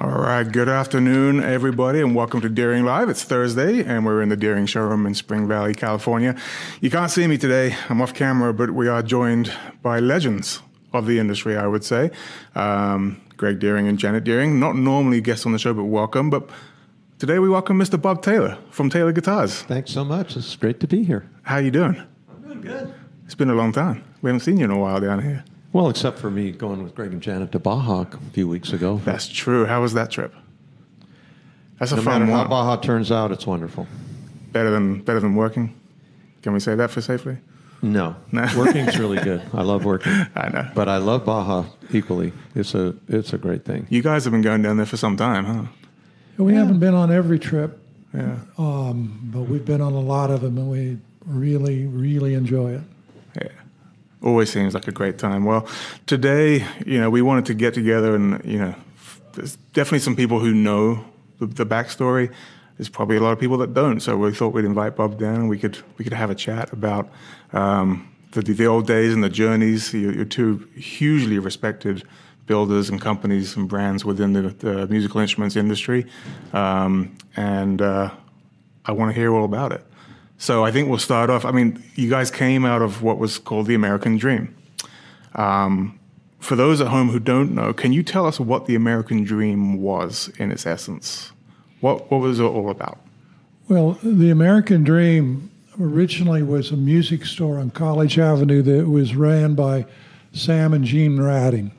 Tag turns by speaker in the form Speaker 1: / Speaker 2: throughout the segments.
Speaker 1: All right, good afternoon, everybody, and welcome to Deering Live. It's Thursday, and we're in the Deering showroom in Spring Valley, California. You can't see me today, I'm off camera, but we are joined by legends of the industry, I would say. Um, Greg Deering and Janet Deering, not normally guests on the show, but welcome. But today we welcome Mr. Bob Taylor from Taylor Guitars.
Speaker 2: Thanks so much. It's great to be here.
Speaker 1: How you doing?
Speaker 2: I'm doing good.
Speaker 1: It's been a long time. We haven't seen you in a while down here.
Speaker 2: Well, except for me going with Greg and Janet to Baja a few weeks ago.
Speaker 1: That's true. How was that trip? That's a
Speaker 2: no
Speaker 1: fun
Speaker 2: matter
Speaker 1: one.
Speaker 2: how Baja turns out, it's wonderful.
Speaker 1: Better than better than working. Can we say that for safely?
Speaker 2: No,
Speaker 1: No.
Speaker 2: working's really good. I love working,
Speaker 1: I know.
Speaker 2: but I love Baja equally. It's a it's a great thing.
Speaker 1: You guys have been going down there for some time, huh?
Speaker 3: We haven't been on every trip,
Speaker 1: Yeah.
Speaker 3: um, but we've been on a lot of them, and we really, really enjoy it.
Speaker 1: Always seems like a great time. Well, today, you know, we wanted to get together and, you know, there's definitely some people who know the, the backstory. There's probably a lot of people that don't. So we thought we'd invite Bob down and we could we could have a chat about um, the, the old days and the journeys. You're, you're two hugely respected builders and companies and brands within the, the musical instruments industry, um, and uh, I want to hear all about it. So I think we'll start off. I mean, you guys came out of what was called the American Dream. Um, for those at home who don't know, can you tell us what the American Dream was in its essence? What what was it all about?
Speaker 3: Well, the American Dream originally was a music store on College Avenue that was ran by Sam and Gene Radding.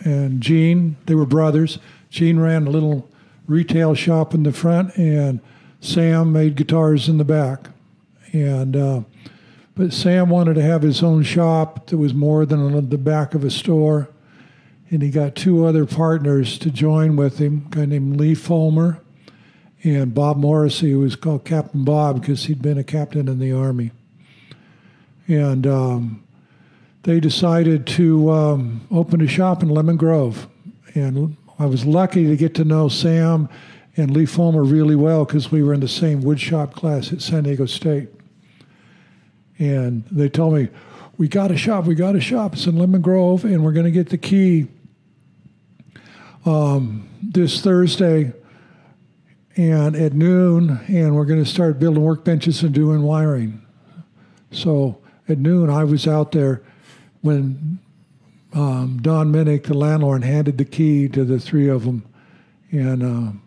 Speaker 3: And Gene, they were brothers. Gene ran a little retail shop in the front, and Sam made guitars in the back. And uh, but Sam wanted to have his own shop that was more than on the back of a store, and he got two other partners to join with him. A guy named Lee Fulmer and Bob Morrissey, who was called Captain Bob because he'd been a captain in the army. And um, they decided to um, open a shop in Lemon Grove. And I was lucky to get to know Sam and Lee Fulmer really well because we were in the same woodshop class at San Diego State. And they told me, We got a shop, we got a shop. It's in Lemon Grove, and we're going to get the key um, this Thursday and at noon, and we're going to start building workbenches and doing wiring. So at noon, I was out there when um, Don Minnick, the landlord, handed the key to the three of them, and um,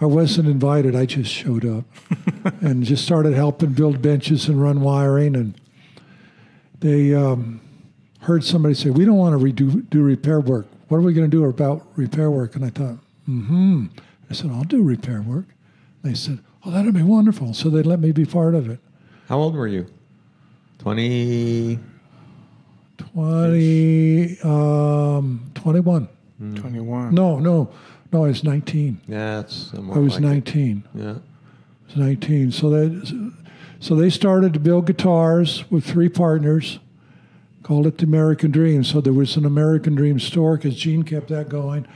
Speaker 3: I wasn't invited. I just showed up and just started helping build benches and run wiring. And they um, heard somebody say, "We don't want to redo do repair work. What are we going to do about repair work?" And I thought, "Hmm." I said, "I'll do repair work." They said, "Oh, that'd be wonderful." So they let me be part of it.
Speaker 2: How old were you? Twenty.
Speaker 3: 20, um, 21.
Speaker 1: Twenty one.
Speaker 3: No, no, no, I was 19.
Speaker 2: Yeah, it's more
Speaker 3: I was
Speaker 2: like it.
Speaker 3: 19.
Speaker 2: Yeah.
Speaker 3: I was 19. So that, so they started to build guitars with three partners, called it the American Dream. So there was an American Dream store because Gene kept that going,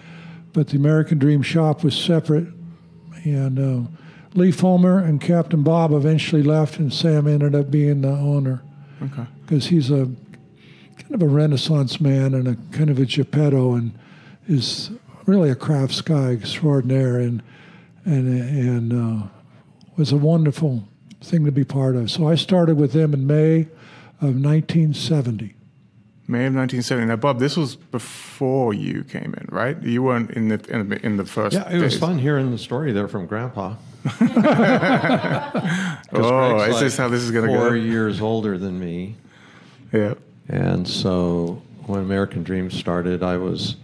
Speaker 3: but the American Dream shop was separate. And uh, Lee Fulmer and Captain Bob eventually left, and Sam ended up being the owner
Speaker 1: Okay.
Speaker 3: because he's a kind of a Renaissance man and a kind of a Geppetto and is really a crafts guy extraordinaire and and and uh, was a wonderful thing to be part of. So I started with them in May of 1970.
Speaker 1: May of 1970. Now, Bob, this was before you came in, right? You weren't in the in the, in the first.
Speaker 2: Yeah, it was
Speaker 1: days.
Speaker 2: fun hearing the story there from Grandpa.
Speaker 1: Oh,
Speaker 2: Greg's
Speaker 1: is this how this is going to go?
Speaker 2: Four
Speaker 1: go?
Speaker 2: years older than me.
Speaker 1: Yeah.
Speaker 2: And so when American Dream started, I was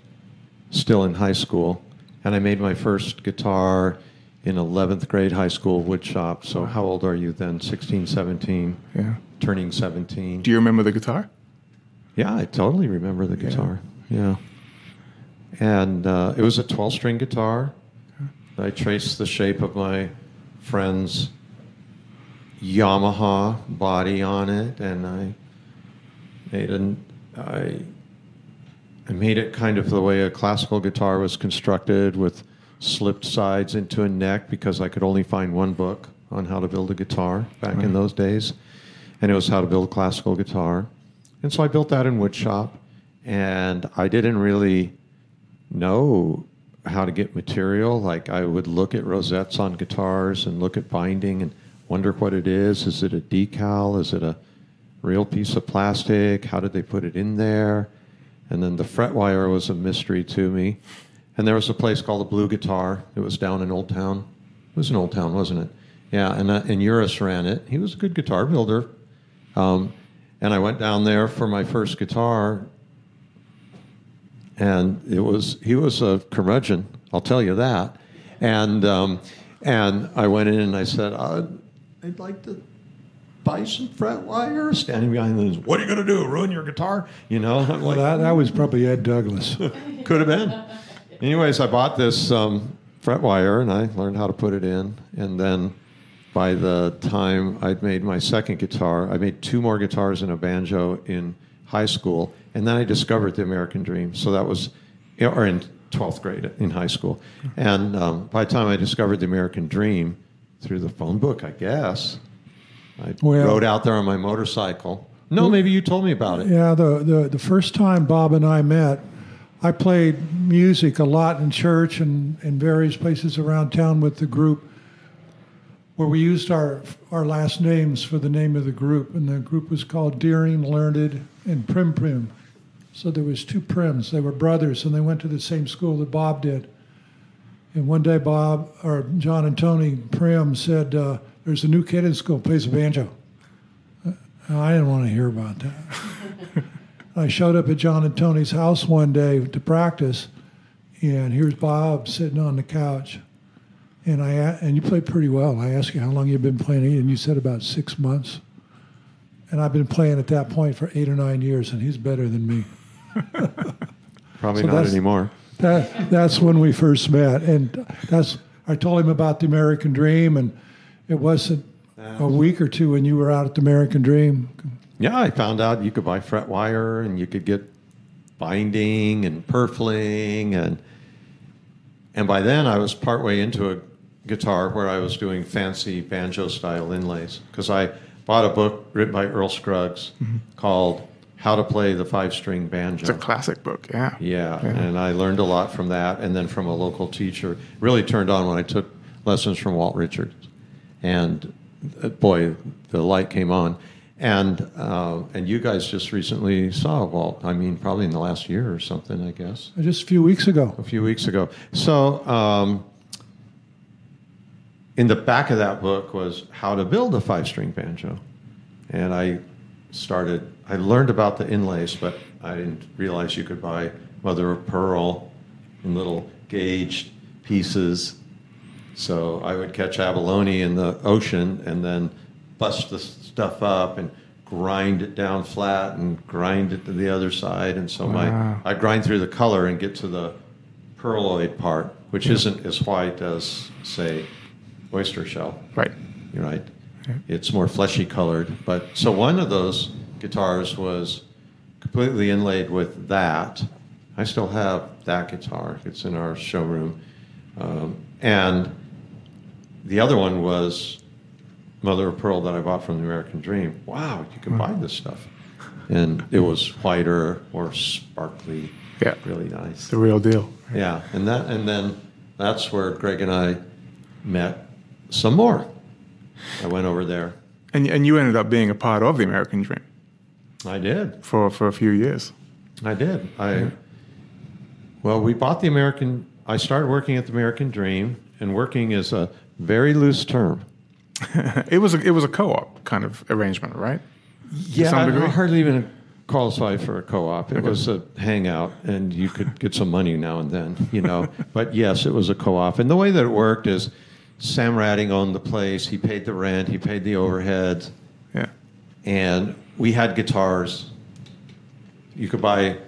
Speaker 2: still in high school. And I made my first guitar in 11th grade high school wood shop. So how old are you then? 16, 17,
Speaker 1: Yeah.
Speaker 2: turning 17.
Speaker 1: Do you remember the guitar?
Speaker 2: Yeah, I totally remember the guitar. Yeah. And uh, it was a 12 string guitar. I traced the shape of my friend's Yamaha body on it, and I made an I I made it kind of the way a classical guitar was constructed, with slipped sides into a neck, because I could only find one book on how to build a guitar back in those days, and it was how to build a classical guitar. And so I built that in woodshop, and I didn't really know how to get material. Like I would look at rosettes on guitars and look at binding and wonder what it is. Is it a decal? Is it a real piece of plastic? How did they put it in there? And then the fret wire was a mystery to me. And there was a place called the Blue Guitar. It was down in Old Town. It was in Old Town, wasn't it? Yeah, and uh, and Uris ran it. He was a good guitar builder. Um, and I went down there for my first guitar, and it was he was a curmudgeon. I'll tell you that. And um, and I went in and I said, uh, I'd like to buy some fret wire. Standing behind them, what are you going to do? Ruin your guitar? You know? I'm
Speaker 3: Well,
Speaker 2: like,
Speaker 3: that, that was probably Ed Douglas.
Speaker 2: could have been. Anyways, I bought this um, fret wire and I learned how to put it in. And then by the time I'd made my second guitar, I made two more guitars and a banjo in high school. And then I discovered the American Dream. So that was, or in 12th grade in high school. And um, by the time I discovered the American Dream through the phone book, I guess, I
Speaker 3: Well-
Speaker 2: rode out there on my motorcycle. No, maybe you told me about it.
Speaker 3: Yeah, the, the, the first time Bob and I met, I played music a lot in church and in various places around town with the group where we used our, our last names for the name of the group. And the group was called Deering, Learned, and Prim Prim. So there was two Prims. They were brothers, and they went to the same school that Bob did. And one day, Bob or John and Tony Prim said, uh, "There's a new kid in school plays the banjo." Uh, I didn't want to hear about that. I showed up at John and Tony's house one day to practice, and here's Bob sitting on the couch. And I and you played pretty well. I asked you how long you've been playing, and you said about six months. And I've been playing at that point for eight or nine years, and he's better than me.
Speaker 2: Probably
Speaker 3: So
Speaker 2: not anymore.
Speaker 3: That, that's when we first met, and that's I told him about the American Dream, and it wasn't a week or two when you were out at the American Dream.
Speaker 2: Yeah, I found out you could buy fret wire and you could get binding and purfling and and by then I was partway into a guitar where I was doing fancy banjo style inlays because I bought a book written by Earl Scruggs called How to Play the Five String Banjo.
Speaker 1: It's a classic book, yeah.
Speaker 2: Yeah, and I learned a lot from that, and then from a local teacher. Really turned on when I took lessons from Walt Richards, and uh, boy, the light came on. And uh, and you guys just recently saw Walt. I mean, probably in the last year or something, I guess,
Speaker 3: Just a few weeks ago.
Speaker 2: a few weeks ago. So. Um, in the back of that book was how to build a five string banjo. And I started, I learned about the inlays, but I didn't realize you could buy mother of pearl in little gauged pieces. So I would catch abalone in the ocean and then bust the stuff up and grind it down flat and grind it to the other side. And so
Speaker 1: Wow.
Speaker 2: my I grind through the color and get to the pearloid part, which isn't as white as, say, oyster shell.
Speaker 1: Right.
Speaker 2: You're right. It's more fleshy colored. But so one of those guitars was completely inlaid with that. I still have that guitar. It's in our showroom. Um, and the other one was Mother of Pearl that I bought from the American Dream. Wow, you can buy this stuff. And it was whiter, or sparkly.
Speaker 1: Yeah.
Speaker 2: Really nice.
Speaker 1: The real deal.
Speaker 2: Yeah, and that and then that's where Greg and I met some more. I went over there.
Speaker 1: And, and you ended up being a part of the American Dream
Speaker 2: I did.
Speaker 1: for, for a few years.
Speaker 2: I did. I well, we bought the American. I started working at the American Dream, and working as a very loose term.
Speaker 1: it was a, it was a co-op kind of arrangement, right?
Speaker 2: Yeah, I
Speaker 1: degree?
Speaker 2: hardly even qualify for a co-op. It was a hangout, and you could get some money now and then, you know. but yes, it was a co-op, and the way that it worked is Sam Radding owned the place. He paid the rent. He paid the overhead.
Speaker 1: Yeah.
Speaker 2: and we had guitars. You could buy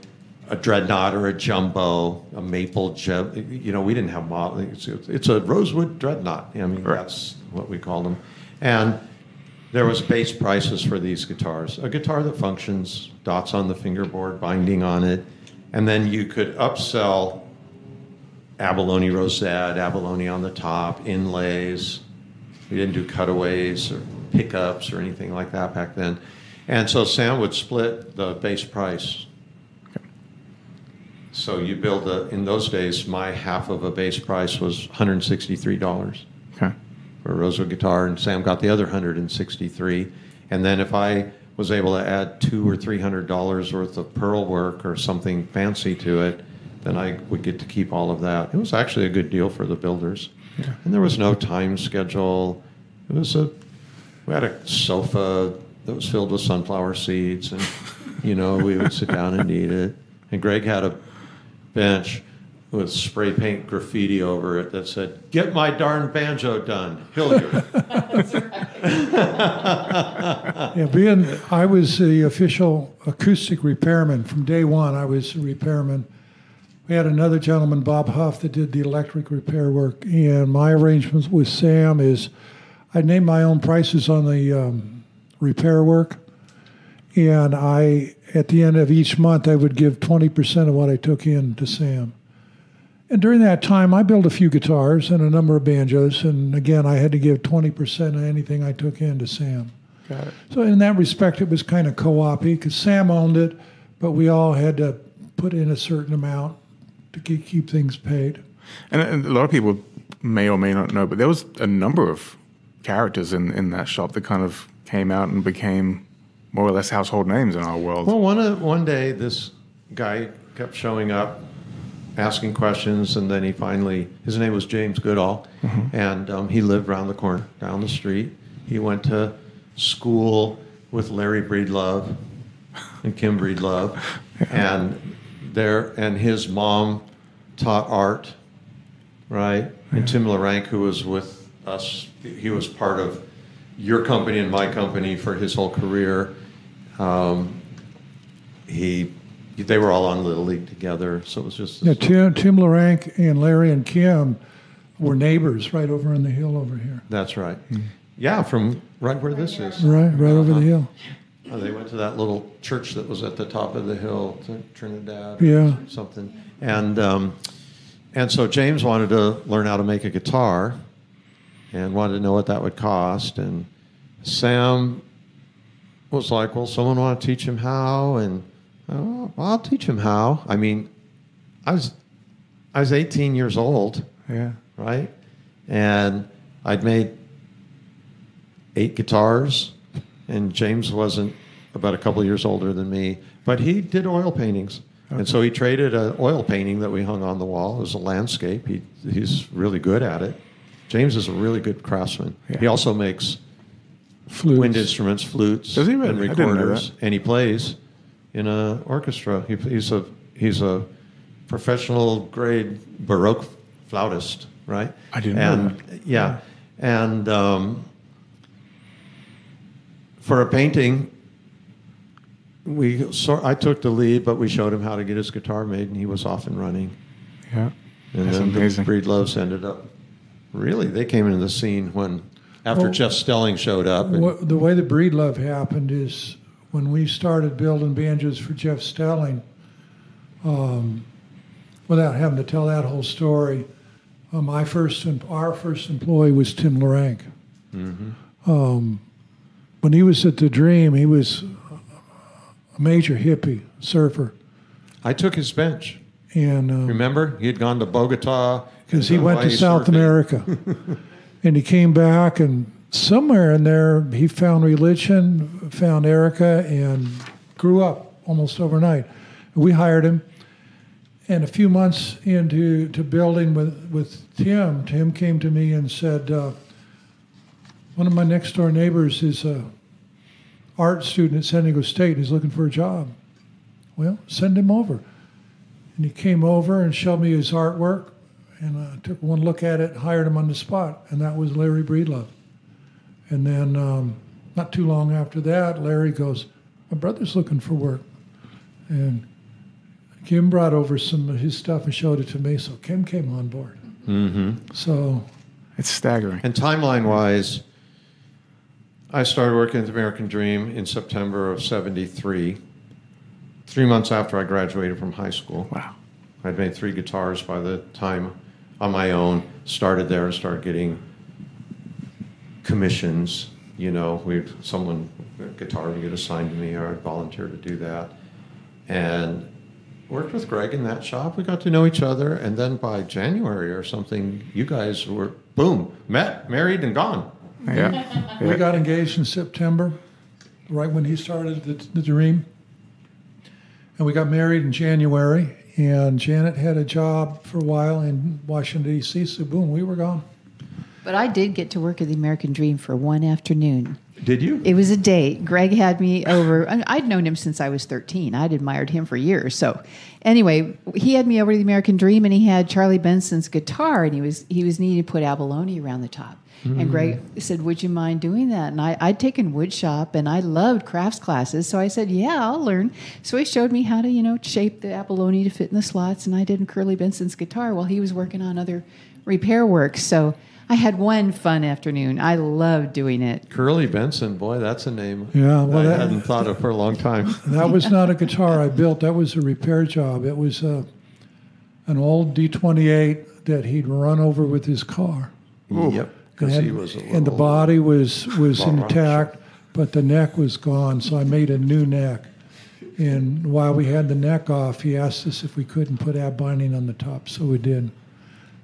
Speaker 2: a dreadnought or a jumbo, a maple. You know, we didn't have model. It's, it's a rosewood dreadnought. I mean,
Speaker 1: Right.
Speaker 2: that's what we called them. And there was base prices for these guitars. A guitar that functions, dots on the fingerboard, binding on it, and then you could upsell abalone rosette, abalone on the top, inlays. We didn't do cutaways or pickups or anything like that back then. And so Sam would split the base price. So you build a, in those days, my half of a bass price was $163
Speaker 1: Okay.
Speaker 2: for a Rosewood guitar, and Sam got the other 163. And then if I was able to add two or three hundred dollars worth of pearl work or something fancy to it, then I would get to keep all of that. It was actually a good deal for the builders, and there was no time schedule. It was a we had a sofa that was filled with sunflower seeds, and you know we would sit down and eat it. And Greg had a bench with spray paint graffiti over it that said, "Get my darn banjo done, Hilliard."
Speaker 3: Yeah, being I was the official acoustic repairman from day one. I was a repairman. We had another gentleman, Bob Huff, that did the electric repair work. And my arrangements with Sam is I named my own prices on the um, repair work. And I, at the end of each month, I would give 20% of what I took in to Sam. And during that time, I built a few guitars and a number of banjos. And again, I had to give 20% of anything I took in to Sam.
Speaker 1: Got it.
Speaker 3: So in that respect, it was kind of co-op because Sam owned it, but we all had to put in a certain amount to keep, keep things paid.
Speaker 1: And, and a lot of people may or may not know, but there was a number of characters in, in that shop that kind of came out and became more or less household names in our world.
Speaker 2: Well, one uh, one day this guy kept showing up, asking questions, and then he finally his name was James Goodall, and um, he lived around the corner, down the street. He went to school with Larry Breedlove and Kim Breedlove, and there and his mom taught art, right? And Tim Luranc, who was with us, he was part of your company and my company for his whole career. Um, he, they were all on Little League together, so it was just.
Speaker 3: Yeah, Tim, Tim Luranc and Larry and Kim were neighbors right over on the hill over here.
Speaker 2: That's right. Yeah, from right where this is.
Speaker 3: Right, right over the hill.
Speaker 2: Oh, they went to that little church that was at the top of the hill, to Trinidad.
Speaker 3: Yeah.
Speaker 2: Something. And um, and so James wanted to learn how to make a guitar, and wanted to know what that would cost. And Sam was like, "Well, someone want to teach him how?" And oh, I'll teach him how. I mean, I was I was 18 years old
Speaker 1: yeah.
Speaker 2: right? And I'd made eight guitars, and James wasn't about a couple of years older than me, but he did oil paintings. And so he traded an oil painting that we hung on the wall. It was a landscape. He, he's really good at it. James is a really good craftsman.
Speaker 1: Yeah.
Speaker 2: He also makes
Speaker 3: Flutes.
Speaker 2: wind instruments, flutes,
Speaker 1: Does he really?
Speaker 2: and
Speaker 1: I didn't know
Speaker 2: recorders, and he plays in an orchestra. He, he's a he's a professional grade baroque flautist, right?
Speaker 1: I didn't know
Speaker 2: and,
Speaker 1: that.
Speaker 2: Yeah, and um, for a painting, we so I took the lead, but we showed him how to get his guitar made, and he was off and running.
Speaker 1: Yeah.
Speaker 2: And
Speaker 1: That's
Speaker 2: then
Speaker 1: amazing.
Speaker 2: the Breedloves ended up. Really, they came into the scene when after
Speaker 3: Well,
Speaker 2: Geoff Stelling showed up. and-
Speaker 3: the way the Breedlove happened is when we started building banjos for Geoff Stelling, um, without having to tell that whole story, uh, my first, our first employee was Tim Luranc. Um, when he was at the Dream, he was a major hippie surfer,
Speaker 2: I took his bench.
Speaker 3: and um,
Speaker 2: Remember, he had gone to Bogota
Speaker 3: because he went to South
Speaker 2: surfing.
Speaker 3: America. and he came back, and somewhere in there, he found religion, found Erica, and grew up almost overnight. We hired him. And a few months into to building with, with Tim, Tim came to me and said, uh, one of my next door neighbors is a art student at San Diego State. And he's looking for a job. Well, send him over. And he came over and showed me his artwork, and I took one look at it, hired him on the spot, and that was Larry Breedlove. And then, um, not too long after that, Larry goes, "My brother's looking for work," and Kim brought over some of his stuff and showed it to me. So Kim came on board.
Speaker 2: Mm-hmm.
Speaker 3: So
Speaker 1: It's staggering.
Speaker 2: And timeline wise, I started working at the American Dream in September of 73, three months after I graduated from high school.
Speaker 1: Wow.
Speaker 2: I'd made three guitars by the time on my own, started there and started getting commissions. You know, we someone a guitar would get assigned to me, or I'd volunteer to do that. And worked with Greg in that shop. We got to know each other, and then by January or something, you guys were boom, met, married, and gone.
Speaker 1: Yeah.
Speaker 3: We got engaged in September, right when he started the, the Dream. And we got married in January. And Janet had a job for a while in Washington, D.C. So, boom, we were gone.
Speaker 4: But I did get to work at the American Dream for one afternoon.
Speaker 2: Did you?
Speaker 4: It was a date. Greg had me over. I'd known him since I was 13. I'd admired him for years. So, anyway, he had me over to the American Dream, and he had Charlie Benson's guitar, and he was he was needing to put abalone around the top. And Greg mm. said, "Would you mind doing that?" And I, I'd taken wood shop, and I loved crafts classes, so I said, "Yeah, I'll learn." So he showed me how to, you know, shape the abalone to fit in the slots, and I did Curly Benson's guitar while he was working on other repair work. So. I had one fun afternoon. I loved doing it.
Speaker 2: Curly Benson, boy, that's a name
Speaker 3: Yeah, well,
Speaker 2: I
Speaker 3: that-
Speaker 2: hadn't thought of for a long time.
Speaker 3: That was not a guitar I built. That was a repair job. It was uh, an old D28 that he'd run over with his car. Ooh.
Speaker 2: yep, because
Speaker 3: and,
Speaker 2: he was a little,
Speaker 3: and the body was was intact, but the neck was gone. So I made a new neck. And while we had the neck off, he asked us if we couldn't put ab binding on the top. So we did.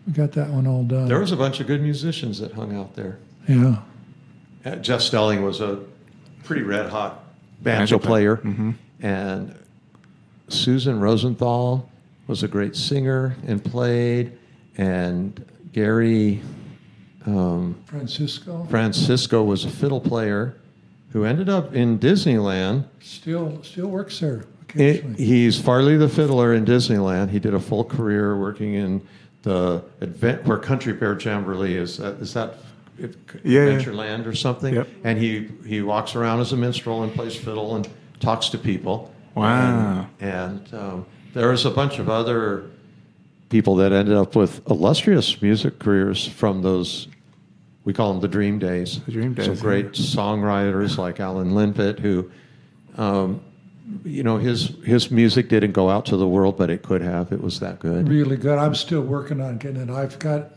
Speaker 3: We got that one all done.
Speaker 2: There was a bunch of good musicians that hung out there.
Speaker 3: yeah.
Speaker 2: Uh, Geoff Stelling was a pretty red hot
Speaker 1: Banjo
Speaker 2: banjo
Speaker 1: player.
Speaker 2: player, and Susan Rosenthal was a great singer and played, and Gary um,
Speaker 3: Francisco
Speaker 2: Francisco was a fiddle player who ended up in Disneyland.
Speaker 3: still still works there
Speaker 2: It- he's Farley the fiddler in Disneyland. He did a full career working in the advent where Country Bear Jamboree is—is that it,
Speaker 1: Yeah, yeah.
Speaker 2: Adventureland or something?
Speaker 1: Yep.
Speaker 2: And he he walks around as a minstrel and plays fiddle and talks to people.
Speaker 1: Wow.
Speaker 2: And, and um, there was a bunch of other people that ended up with illustrious music careers from those. We call them the Dream Days.
Speaker 1: The Dream days.
Speaker 2: Some great
Speaker 1: yeah.
Speaker 2: songwriters like Alan Limpet, who, um, you know, his his music didn't go out to the world, but it could have. It was that good.
Speaker 3: really good. I'm still working on getting it. I've got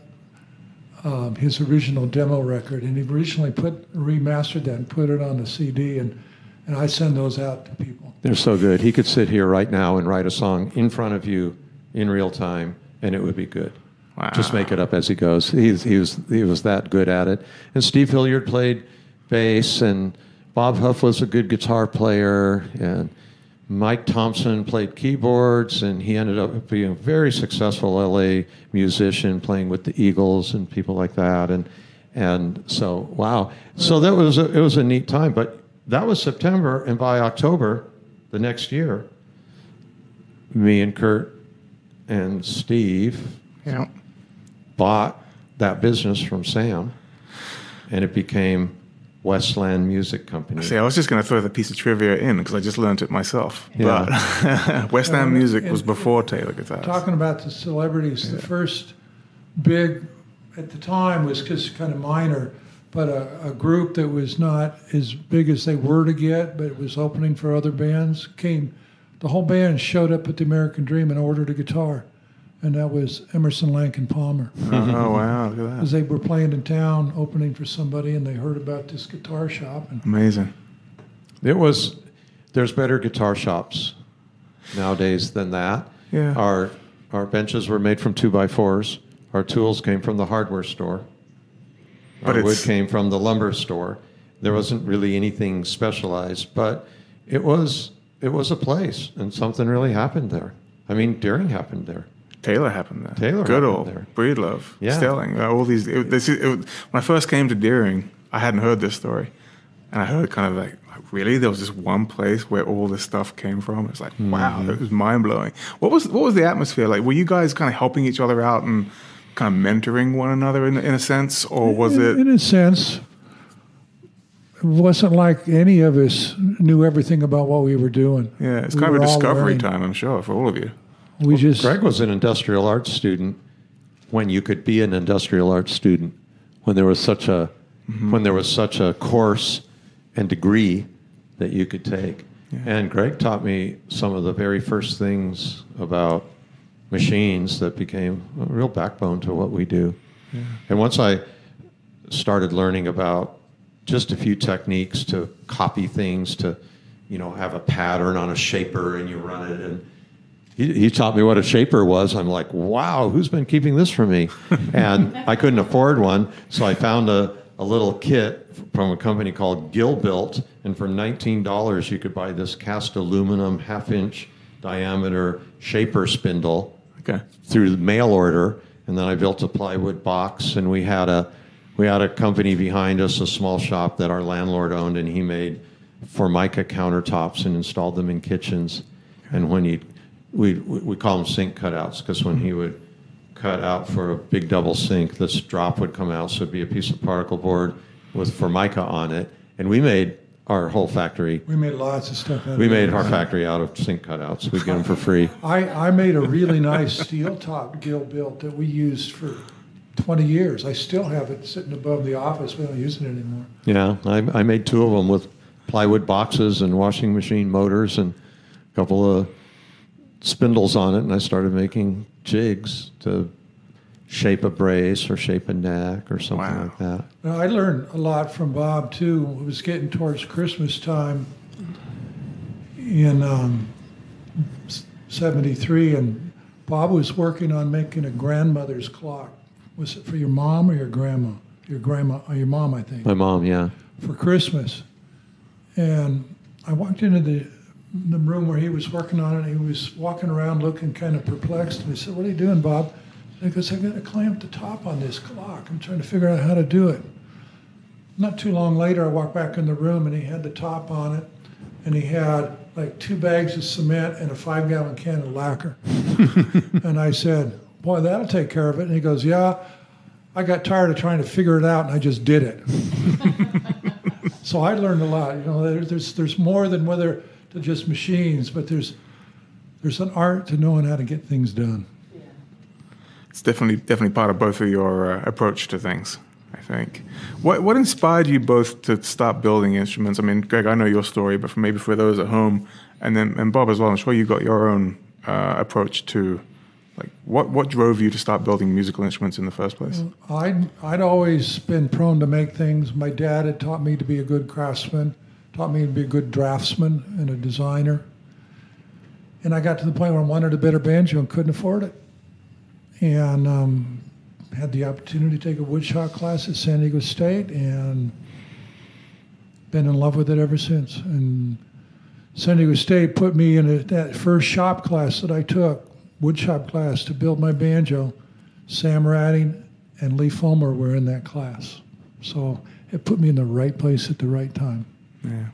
Speaker 3: um, his original demo record, and he originally put remastered that and put it on the CD, and and I send those out to people.
Speaker 2: They're so good. He could sit here right now and write a song in front of you in real time, and it would be good.
Speaker 1: Wow.
Speaker 2: Just make it up as he goes. He's, he was he was that good at it. And Steve Hilliard played bass, and Bob Huff was a good guitar player, and Mike Thompson played keyboards, and he ended up being a very successful LA musician, playing with the Eagles and people like that. And and so wow, so that was a, it was a neat time. But that was September, and by October the next year, me and Kurt and Steve
Speaker 1: Yeah.
Speaker 2: bought that business from Sam, and it became Westland Music Company.
Speaker 1: See, I was just going to throw the piece of trivia in because I just learned it myself.
Speaker 2: Yeah.
Speaker 1: But Westland Ham
Speaker 3: Uh,
Speaker 1: Music was before Taylor Guitars.
Speaker 3: Talking about the celebrities, the first big at the time was just kind of minor, but a, a group that was not as big as they were to get, but it was opening for other bands came. The whole band showed up at the American Dream and ordered a guitar, and that was Emerson, Lake and Palmer.
Speaker 1: oh, wow. Look at that.
Speaker 3: Because they were playing in town, opening for somebody, and they heard about this guitar shop, and
Speaker 1: Amazing.
Speaker 2: It was. There's better guitar shops nowadays than that.
Speaker 1: Yeah.
Speaker 2: Our our benches were made from two by fours. Our tools came from the hardware store.
Speaker 1: But
Speaker 2: Our wood came from the lumber store. There wasn't really anything specialized, but it was it was a place, and something really happened there. I mean, Deering happened there.
Speaker 1: Taylor happened there.
Speaker 2: Taylor
Speaker 1: Goodall
Speaker 2: there.
Speaker 1: Breedlove.
Speaker 2: Yeah.
Speaker 1: Stelling. All these. It, this, it, when I first came to Deering, I hadn't heard this story. And I heard kind of like, like, really? There was this one place where all this stuff came from? It's like, wow,
Speaker 2: Mm-hmm.
Speaker 1: it was mind blowing. What was what was the atmosphere like? Were you guys kind of helping each other out and kind of mentoring one another in, in a sense? Or was
Speaker 3: in,
Speaker 1: it.
Speaker 3: in a sense, it wasn't like any of us knew everything about what we were doing.
Speaker 1: Yeah, it's
Speaker 3: We
Speaker 1: kind of a discovery
Speaker 3: learning.
Speaker 1: time, I'm sure, for all of you.
Speaker 3: We just
Speaker 2: Greg was an industrial arts student when you could be an industrial arts student when there was such a mm-hmm. when there was such a course and degree that you could take. And Greg taught me some of the very first things about machines that became a real backbone to what we do. And once I started learning about just a few techniques to copy things to you know have a pattern on a shaper and you run it and he, he taught me what a shaper was. I'm like, wow, who's been keeping this from me? And I couldn't afford one, so I found a, a little kit from a company called Gilbuilt, and for $19 you could buy this cast aluminum half inch diameter shaper spindle
Speaker 1: Okay.
Speaker 2: through the mail order, and then I built a plywood box, and we had a we had a company behind us, a small shop that our landlord owned, and he made formica countertops and installed them in kitchens. And when he we we call them sink cutouts because when he would cut out for a big double sink, this drop would come out, so it'd be a piece of particle board with formica on it, and we made our whole factory.
Speaker 3: We made lots of stuff out
Speaker 2: We
Speaker 3: of
Speaker 2: made our factory out of sink cutouts. We get them for free.
Speaker 3: I, I made a really nice steel top gill built that we used for 20 years. I still have it sitting above the office. We don't use it anymore.
Speaker 2: Yeah, I, I made two of them with plywood boxes and washing machine motors and a couple of spindles on it, and I started making jigs to shape a brace or shape a neck or something
Speaker 1: Wow.
Speaker 2: like that.
Speaker 3: Now, I learned a lot from Bob too. It was getting towards Christmas time in um, 73, and Bob was working on making a grandmother's clock. Was it for your mom or your grandma? Your grandma, or your mom, I think.
Speaker 2: My mom, yeah.
Speaker 3: for Christmas. And I walked into the, the room where he was working on it. He was walking around looking kind of perplexed. And I said, What are you doing, Bob? And he goes, I got to clamp the top on this clock. I'm trying to figure out how to do it. Not too long later, I walked back in the room and he had the top on it. And he had like two bags of cement and a five gallon can of lacquer. and I said, Boy, that'll take care of it. And he goes, Yeah. I got tired of trying to figure it out and I just did it. So I learned a lot. You know, there's there's more than whether to just machines, but there's there's an art to knowing how to get things done.
Speaker 1: It's definitely definitely part of both of your uh, approach to things. I think. What what inspired you both to start building instruments? I mean, Greg, I know your story, but for maybe for those at home, and then and Bob as well, I'm sure you got your own uh, approach to. Like, what what drove you to start building musical instruments in the first place?
Speaker 3: I'd, I'd always been prone to make things. My dad had taught me to be a good craftsman, taught me to be a good draftsman and a designer. And I got to the point where I wanted a better banjo and couldn't afford it. And um, had the opportunity to take a woodshop class at San Diego State and been in love with it ever since. And San Diego State put me in a, that first shop class that I took, woodshop class, to build my banjo. Sam Radding and Lee Fulmer were in that class. So it put me in the right place at the right time.
Speaker 1: Yeah.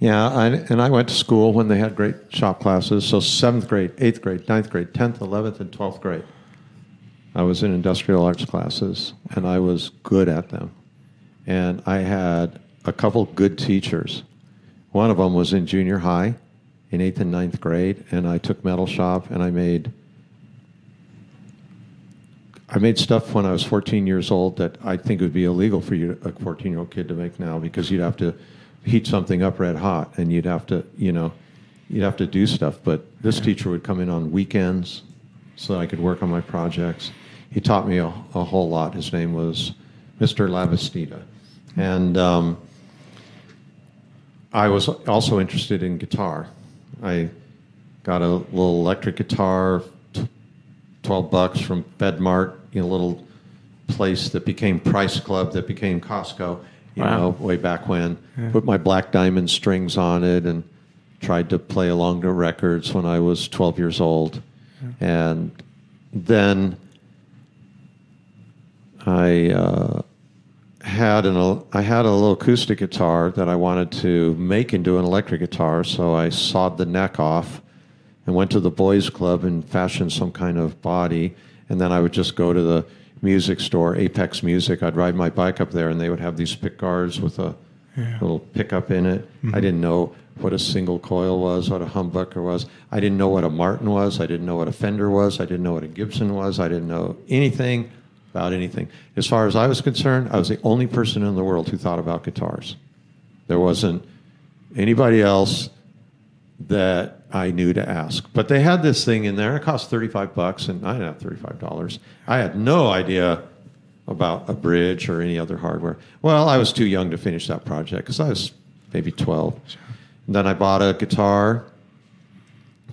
Speaker 2: Yeah, I, and I went to school when they had great shop classes. So seventh grade, eighth grade, ninth grade, tenth, eleventh, and twelfth grade. I was in industrial arts classes, and I was good at them. And I had a couple good teachers. One of them was in junior high, in eighth and ninth grade, and I took metal shop and I made. I made stuff when I was 14 years old that I think would be illegal for you, a 14 year old kid, to make now because you'd have to heat something up red hot and you'd have to, you know, you'd have to do stuff. But this teacher would come in on weekends so I could work on my projects. He taught me a, a whole lot. His name was Mr. Labastida, And um, I was also interested in guitar. I got a little electric guitar, t- 12 bucks from FedMart, in a little place that became Price Club, that became Costco, you
Speaker 1: Wow.
Speaker 2: know, way back when. Put my black diamond strings on it and tried to play along to records when I was 12 years old. And then I uh, had an I had a little acoustic guitar that I wanted to make into an electric guitar, so I sawed the neck off and went to the boys' club and fashioned some kind of body, and then I would just go to the music store, Apex Music. I'd ride my bike up there, and they would have these pick guards with a little pickup in it. Mm-hmm. I didn't know what a single coil was, what a humbucker was. I didn't know what a Martin was. I didn't know what a Fender was. I didn't know what a Gibson was. I didn't know anything about anything. As far as I was concerned, I was the only person in the world who thought about guitars. There wasn't anybody else that I knew to ask. But they had this thing in there. It cost 35 bucks, and I didn't have $35. I had no idea about a bridge or any other hardware. Well, I was too young to finish that project because I was maybe 12. And then I bought a guitar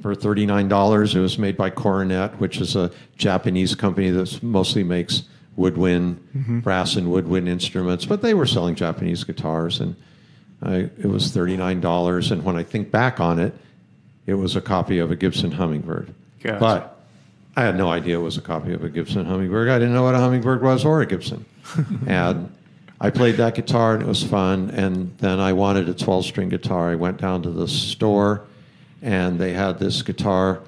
Speaker 2: for $39. It was made by Coronet, which is a Japanese company that mostly makes woodwind, mm-hmm. brass and woodwind instruments, but they were selling Japanese guitars, and I, it was $39. And when I think back on it, it was a copy of a Gibson Hummingbird.
Speaker 1: Gotcha.
Speaker 2: But I had no idea it was a copy of a Gibson Hummingbird. I didn't know what a Hummingbird was or a Gibson. and I played that guitar and it was fun. And then I wanted a 12 string guitar. I went down to the store and they had this guitar.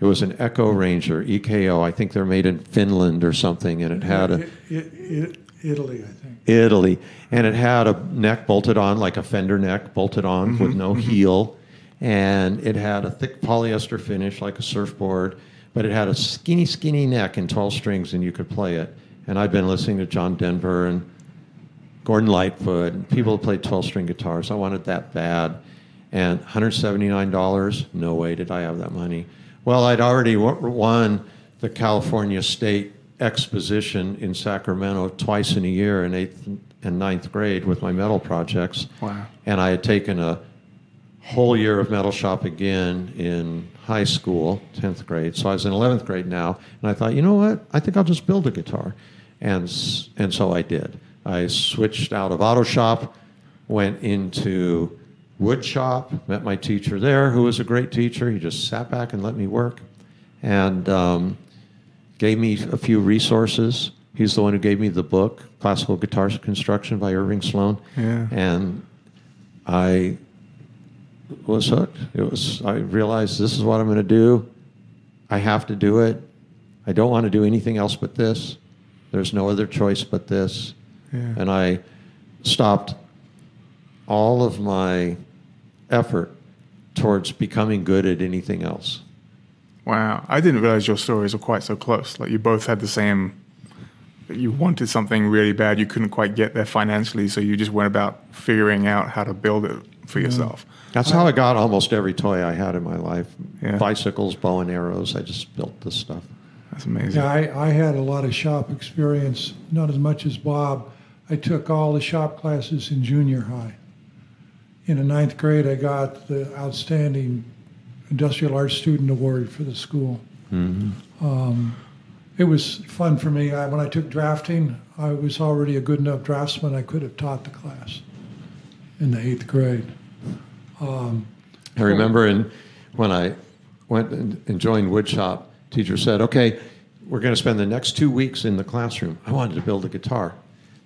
Speaker 2: It was an EKO Ranger, EKO. I think they're made in Finland or something. And it had a.
Speaker 3: I- I- I- Italy, I think.
Speaker 2: Italy, and it had a neck bolted on, like a fender neck bolted on mm-hmm. with no mm-hmm. heel, and it had a thick polyester finish, like a surfboard, but it had a skinny, skinny neck and 12 strings, and you could play it. And I'd been listening to John Denver and Gordon Lightfoot, and people who played 12 string guitars. I wanted that bad. And $179, no way did I have that money. Well, I'd already won the California State Exposition in Sacramento twice in a year in eighth and ninth grade with my metal projects.
Speaker 1: Wow.
Speaker 2: And I had taken a whole year of metal shop again in high school, 10th grade. So I was in 11th grade now, and I thought, you know what? I think I'll just build a guitar. And, and so I did. I switched out of auto shop, went into wood shop, met my teacher there, who was a great teacher. He just sat back and let me work. And um, gave me a few resources. He's the one who gave me the book, Classical Guitar Construction by Irving Sloane.
Speaker 1: Yeah.
Speaker 2: And I was hooked. It was I realized this is what I'm going to do. I have to do it. I don't want to do anything else but this. There's no other choice but this.
Speaker 1: Yeah.
Speaker 2: And I stopped all of my effort towards becoming good at anything else.
Speaker 1: Wow. I didn't realize your stories were quite so close. Like you both had the same you wanted something really bad, you couldn't quite get there financially, so you just went about figuring out how to build it for yourself.
Speaker 2: That's how I got almost every toy I had in my life.
Speaker 1: Yeah.
Speaker 2: Bicycles, bow and arrows. I just built this stuff.
Speaker 1: That's amazing.
Speaker 3: Yeah, I, I had a lot of shop experience, not as much as Bob. I took all the shop classes in junior high. In the ninth grade, I got the outstanding industrial arts student award for the school. Um, it was fun for me. I, when I took drafting, I was already a good enough draftsman. I could have taught the class in the eighth grade. Um,
Speaker 2: I remember in, when I went and, and joined woodshop, teacher said, "Okay, we're going to spend the next two weeks in the classroom." I wanted to build a guitar,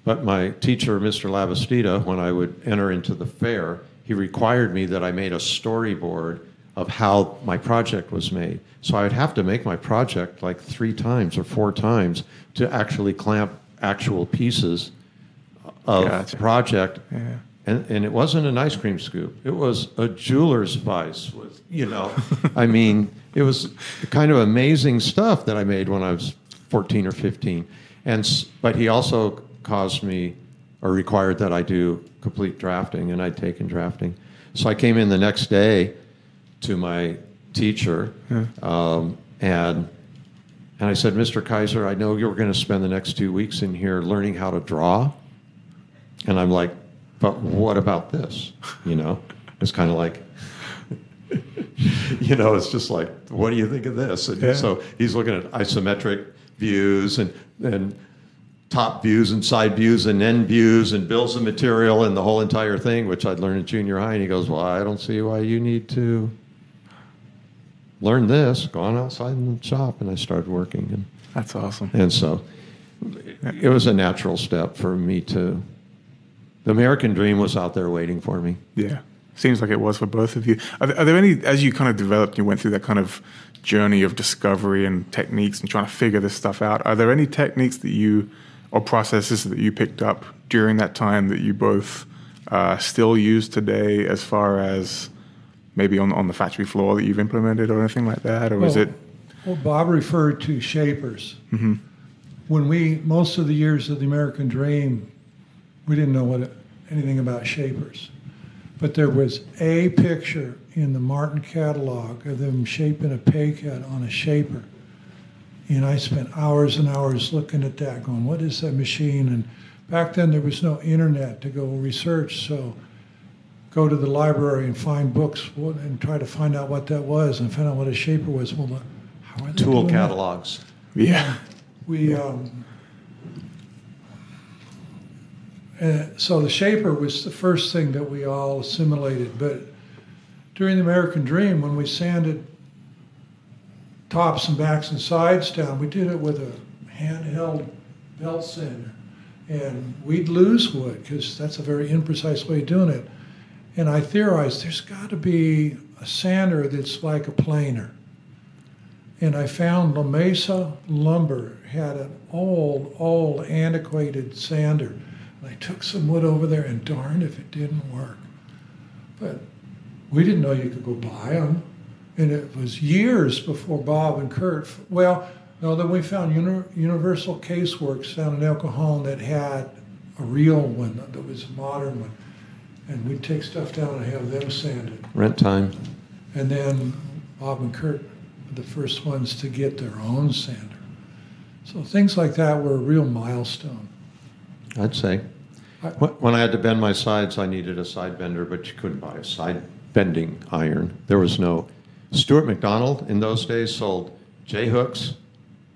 Speaker 2: but my teacher, Mr. Labastida, when I would enter into the fair, he required me that I made a storyboard of how my project was made. So I would have to make my project like three times or four times to actually clamp actual pieces of
Speaker 1: Gotcha.
Speaker 2: project.
Speaker 1: Yeah.
Speaker 2: And, and it wasn't an ice cream scoop. It was a jeweler's vice with, you know, I mean, it was kind of amazing stuff that I made when I was 14 or 15. And, but he also caused me or required that I do complete drafting, and I'd taken drafting. So I came in the next day to my teacher, um, and and I said, Mr. Kaiser, I know you're going to spend the next two weeks in here learning how to draw. And I'm like, but what about this? You know, it's kind of like, you know, it's just like, what do you think of this? And
Speaker 1: Yeah.
Speaker 2: so he's looking at isometric views and, and top views and side views and end views and bills of material and the whole entire thing, which I'd learned in junior high. And he goes, well, I don't see why you need to learn this. Go on outside in the shop. And I started working. And
Speaker 1: That's awesome.
Speaker 2: and so it was a natural step for me to. The American dream was out there waiting for me.
Speaker 1: Yeah. Seems like it was for both of you. Are there, are there any, as you kind of developed, you went through that kind of journey of discovery and techniques and trying to figure this stuff out, are there any techniques that you, or processes that you picked up during that time that you both uh, still use today as far as maybe on, on the factory floor that you've implemented or anything like that? Or is it,
Speaker 3: Well, Bob referred to shapers. When we, most of the years of the American Dream, we didn't know what it, anything about shapers. But there was a picture in the Martin catalog of them shaping a pay cut on a shaper. And I spent hours and hours looking at that, going, what is that machine? And back then there was no internet to go research, so go to the library and find books and try to find out what that was and find out what a shaper was. Well, how are they
Speaker 2: Tool
Speaker 3: doing that?
Speaker 2: catalogs.
Speaker 1: Yeah.
Speaker 3: We um, so the shaper was the first thing that we all assimilated. But during the American Dream, when we sanded tops and backs and sides down, we did it with a handheld belt sander, and we'd lose wood because that's a very imprecise way of doing it. And I theorized there's got to be a sander that's like a planer. And I found La Mesa Lumber had an old, old, antiquated sander. And I took some wood over there, and darned if it didn't work. But we didn't know you could go buy them. And it was years before Bob and Kurt, well, no, then we found Uni- Universal Caseworks down in El Cajon that had a real one, that was a modern one. And we'd take stuff down and have them sanded.
Speaker 2: Rent time.
Speaker 3: And then Bob and Kurt were the first ones to get their own sander. So things like that were a real milestone.
Speaker 2: I'd say.
Speaker 3: I-
Speaker 2: Wh- When I had to bend my sides, I needed a side bender, but you couldn't buy a side bending iron. There was no. Stewart-MacDonald in those days sold J hooks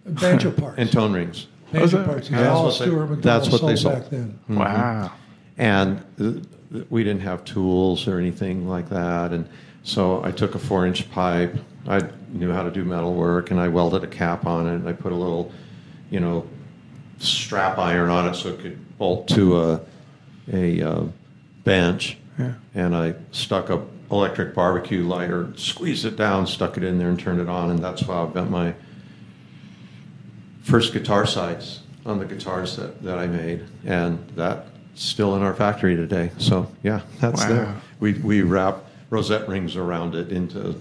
Speaker 3: Banjo parts.
Speaker 2: and tone rings.
Speaker 3: Banjo
Speaker 1: that-
Speaker 3: parts.
Speaker 2: That's
Speaker 3: all
Speaker 2: what they-
Speaker 3: Stewart-MacDonald
Speaker 2: that's what they
Speaker 3: sold
Speaker 2: sold.
Speaker 3: back then. Mm-hmm.
Speaker 1: Wow.
Speaker 2: And th- th- we didn't have tools or anything like that. And so I took a four inch pipe. I knew how to do metal work and I welded a cap on it. And I put a little, you know, strap iron on it so it could bolt to a, a uh, bench.
Speaker 1: Yeah.
Speaker 2: And I stuck a electric barbecue lighter, squeezed it down, stuck it in there, and turned it on. And that's how I bent my first guitar sides on the guitars that, that I made. And that's still in our factory today. So, yeah, that's
Speaker 1: Wow.
Speaker 2: there. We, we wrap rosette rings around it into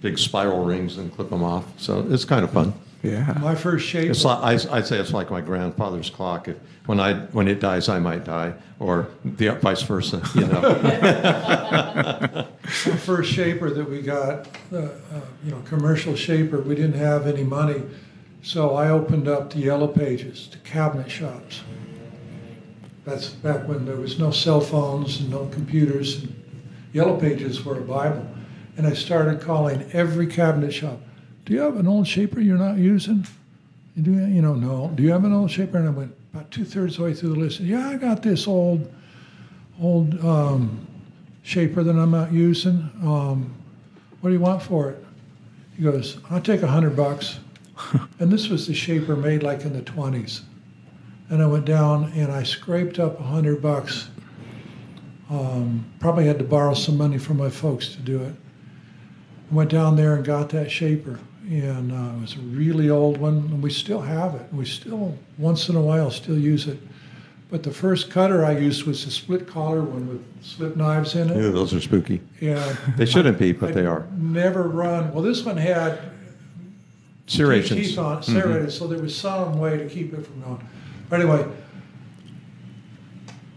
Speaker 2: big spiral rings and clip them off. So it's kind of fun.
Speaker 1: Yeah.
Speaker 3: My first shaper.
Speaker 2: It's like, I, I'd say it's like my grandfather's clock. If, when, I, when it dies, I might die, or the vice versa. You know.
Speaker 3: the first shaper that we got, uh, uh, you know, commercial shaper, we didn't have any money. So I opened up the yellow pages to cabinet shops. That's back when there was no cell phones and no computers. And yellow pages were a Bible. And I started calling every cabinet shop. Do you have an old shaper you're not using? You do, you know, no. Do you have an old shaper? And I went about two thirds of the way through the list. Yeah, I got this old, old um, shaper that I'm not using. Um, what do you want for it? He goes, I'll take a hundred bucks. and this was the shaper made like in the 20s. And I went down and I scraped up a hundred bucks. Um, probably had to borrow some money from my folks to do it. I Went down there and got that shaper. And uh, it was a really old one. And we still have it. We still, once in a while, still use it. But the first cutter I used was a split collar one with slip knives in it.
Speaker 2: Ew, those are spooky.
Speaker 3: Yeah.
Speaker 2: They shouldn't be, but they are.
Speaker 3: Never run. Well, this one had
Speaker 2: Serrations.
Speaker 3: teeth on it, serrated, so there was some way to keep it from going. But anyway,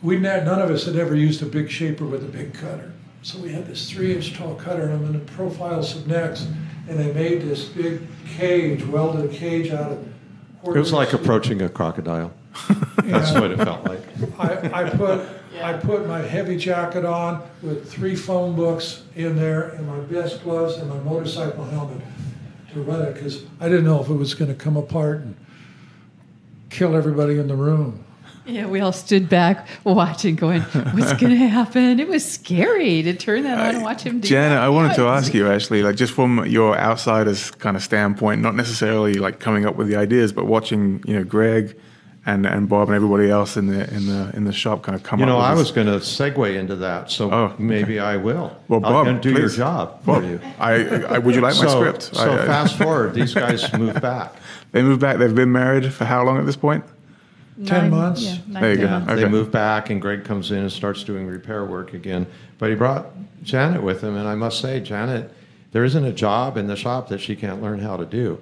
Speaker 3: we none of us had ever used a big shaper with a big cutter. So we had this three-inch tall cutter, and I'm going to profile some necks, and they made this big cage, welded a cage out of.
Speaker 2: It was like approaching a crocodile. That's what it felt like.
Speaker 3: I, I put I put my heavy jacket on with three phone books in there and my best gloves and my motorcycle helmet to run it because I didn't know if it was going to come apart and kill everybody in the room.
Speaker 4: Yeah, we all stood back watching, going, "What's going to happen?" It was scary to turn that on and uh, watch him do
Speaker 1: Janet,
Speaker 4: that.
Speaker 1: I wanted to ask you actually, like just from your outsider's kind of standpoint, not necessarily like coming up with the ideas, but watching, you know, Greg and, and Bob and everybody else in the in the in the shop kind of come
Speaker 2: You
Speaker 1: up
Speaker 2: know,
Speaker 1: with
Speaker 2: I was going to segue into that, so
Speaker 1: Oh,
Speaker 2: maybe I will.
Speaker 1: Well,
Speaker 2: I'll
Speaker 1: Bob,
Speaker 2: gonna do your job
Speaker 1: Bob,
Speaker 2: for you.
Speaker 1: I, I would you like my
Speaker 2: so,
Speaker 1: script?
Speaker 2: So
Speaker 1: I- I-
Speaker 2: fast forward, these guys move back.
Speaker 1: They move back. They've been married for how long at this point?
Speaker 3: Ten months?
Speaker 4: Yeah, nine,
Speaker 1: There you
Speaker 4: ten
Speaker 1: go.
Speaker 4: months.
Speaker 1: Okay.
Speaker 2: They moved back, and Greg comes in and starts doing repair work again. But he brought Janet with him, and I must say, Janet, there isn't a job in the shop that she can't learn how to do.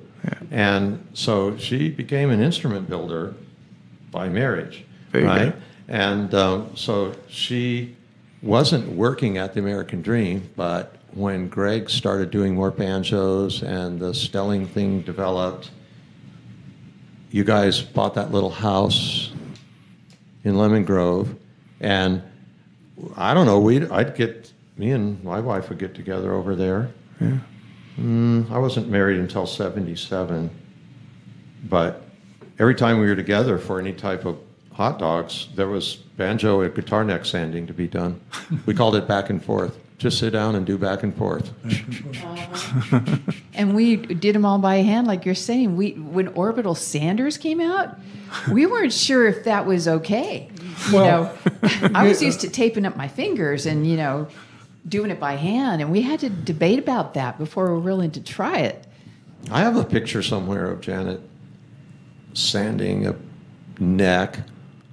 Speaker 2: And so she became an instrument builder by marriage,
Speaker 1: There you go.
Speaker 2: right? And um, so she wasn't working at the American Dream, but when Greg started doing more banjos and the Stelling thing developed, you guys bought that little house in Lemon Grove, and I don't know. We I'd get me and my wife would get together over there.
Speaker 1: Yeah.
Speaker 2: Mm, I wasn't married until '77, but every time we were together for any type of hot dogs, there was banjo and guitar neck sanding to be done. we called it back and forth. Just sit down and do back and forth.
Speaker 4: And we did them all by hand, like you're saying. We when orbital sanders came out, we weren't sure if that was okay. You know, I was used to taping up my fingers and you know doing it by hand, and we had to debate about that before we were willing to try it.
Speaker 2: I have a picture somewhere of Janet sanding a neck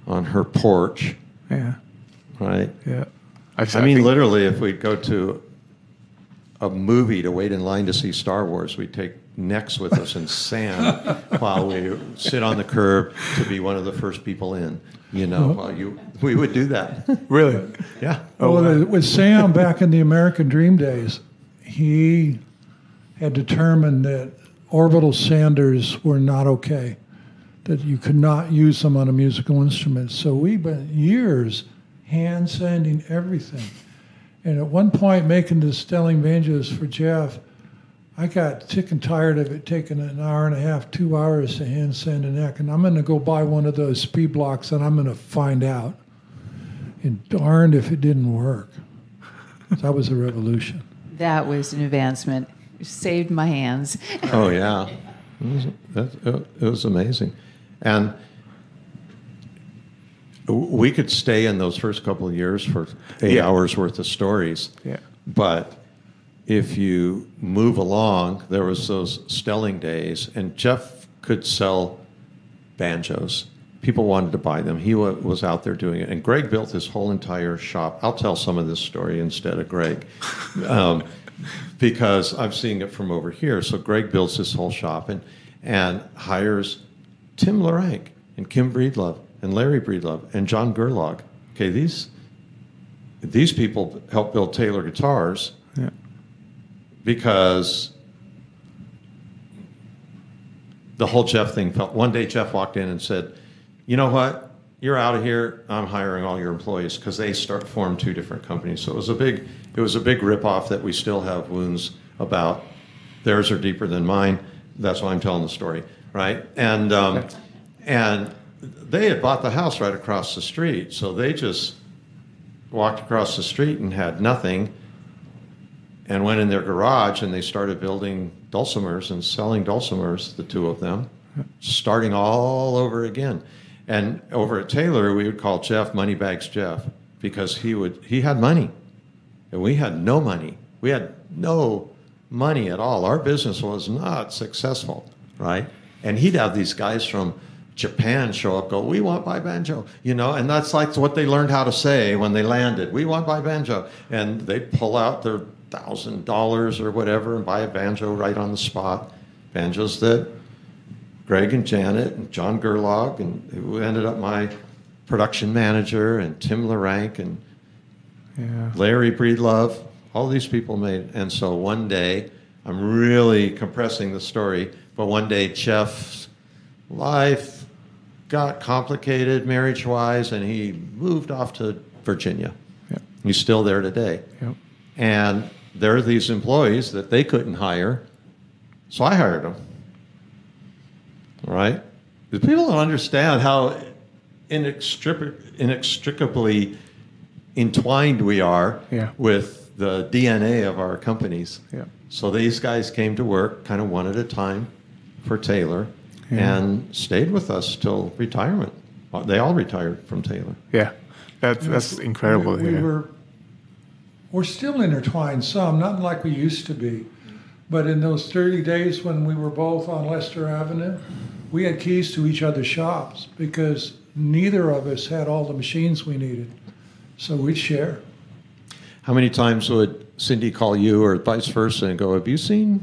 Speaker 2: on her porch,
Speaker 1: Yeah.
Speaker 2: right?
Speaker 1: Yeah. I've,
Speaker 2: I mean, literally, if we'd go to a movie to wait in line to see Star Wars, we'd take necks with us and sand while we sit on the curb to be one of the first people in. You know, uh-huh. while you we would do that.
Speaker 1: really.
Speaker 2: Yeah.
Speaker 1: Oh,
Speaker 3: well,
Speaker 1: wow.
Speaker 3: with Sam back in the American Dream days, he had determined that orbital sanders were not okay, that you could not use them on a musical instrument. So we spent years hand sanding everything. And at one point, making the Stelling banjos for Geoff, I got sick and tired of it taking an hour and a half, two hours to hand sand a neck. And I'm going to go buy one of those speed blocks and I'm going to find out. And darned if it didn't work. That was a revolution.
Speaker 4: That was an advancement. It saved my hands.
Speaker 2: Oh yeah, it was, that, it was amazing, and we could stay in those first couple of years for eight
Speaker 1: Yeah.
Speaker 2: hours worth of stories.
Speaker 1: Yeah.
Speaker 2: But if you move along, there was those Stelling days, and Geoff could sell banjos. People wanted to buy them. He wa- was out there doing it, and Greg built his whole entire shop. I'll tell some of this story instead of Greg, um, because I'm seeing it from over here. So Greg builds his whole shop and and hires Tim Luranc and Kim Breedlove and Larry Breedlove and John Gerlach. Okay, these these people helped build Taylor Guitars
Speaker 1: Yeah.
Speaker 2: because the whole Geoff thing felt. One day, Geoff walked in and said, "You know what? You're out of here. I'm hiring all your employees because they start formed two different companies." So it was a big, it was a big ripoff that we still have wounds about. Theirs are deeper than mine. That's why I'm telling the story, right? And um, and they had bought the house right across the street, so they just walked across the street and had nothing and went in their garage and they started building dulcimers and selling dulcimers, the two of them, starting all over again. And over at Taylor, we would call Geoff Moneybags Geoff because he would he had money, and we had no money. We had no money at all. Our business was not successful, right? And he'd have these guys from Japan show up, go, "We want buy banjo," you know, and that's like what they learned how to say when they landed. We want buy banjo, and they'd pull out their thousand dollars or whatever and buy a banjo right on the spot. Banjos that Greg and Janet and John Gerlach and who ended up my production manager and Tim Luranc and
Speaker 1: Yeah.
Speaker 2: Larry Breedlove, all these people made. And so one day, I'm really compressing the story, but one day Geoff's life got complicated marriage wise and he moved off to Virginia.
Speaker 1: Yep.
Speaker 2: He's still there today.
Speaker 1: Yep.
Speaker 2: And there are these employees that they couldn't hire, so I hired them. All right? Because people don't understand how inextric- inextricably entwined we are
Speaker 1: Yeah.
Speaker 2: with the DNA of our companies.
Speaker 1: Yeah.
Speaker 2: So these guys came to work kind of one at a time for Taylor
Speaker 1: Yeah.
Speaker 2: and stayed with us till retirement. Uh, They all retired from Taylor.
Speaker 1: Yeah. That's that's incredible.
Speaker 3: We, we
Speaker 1: hear.
Speaker 3: were we're still intertwined some, not like we used to be. But in those 30 days when we were both on Lester Avenue, we had keys to each other's shops because neither of us had all the machines we needed. So we'd share.
Speaker 2: How many times would Cindy call you or vice versa and go, Have you seen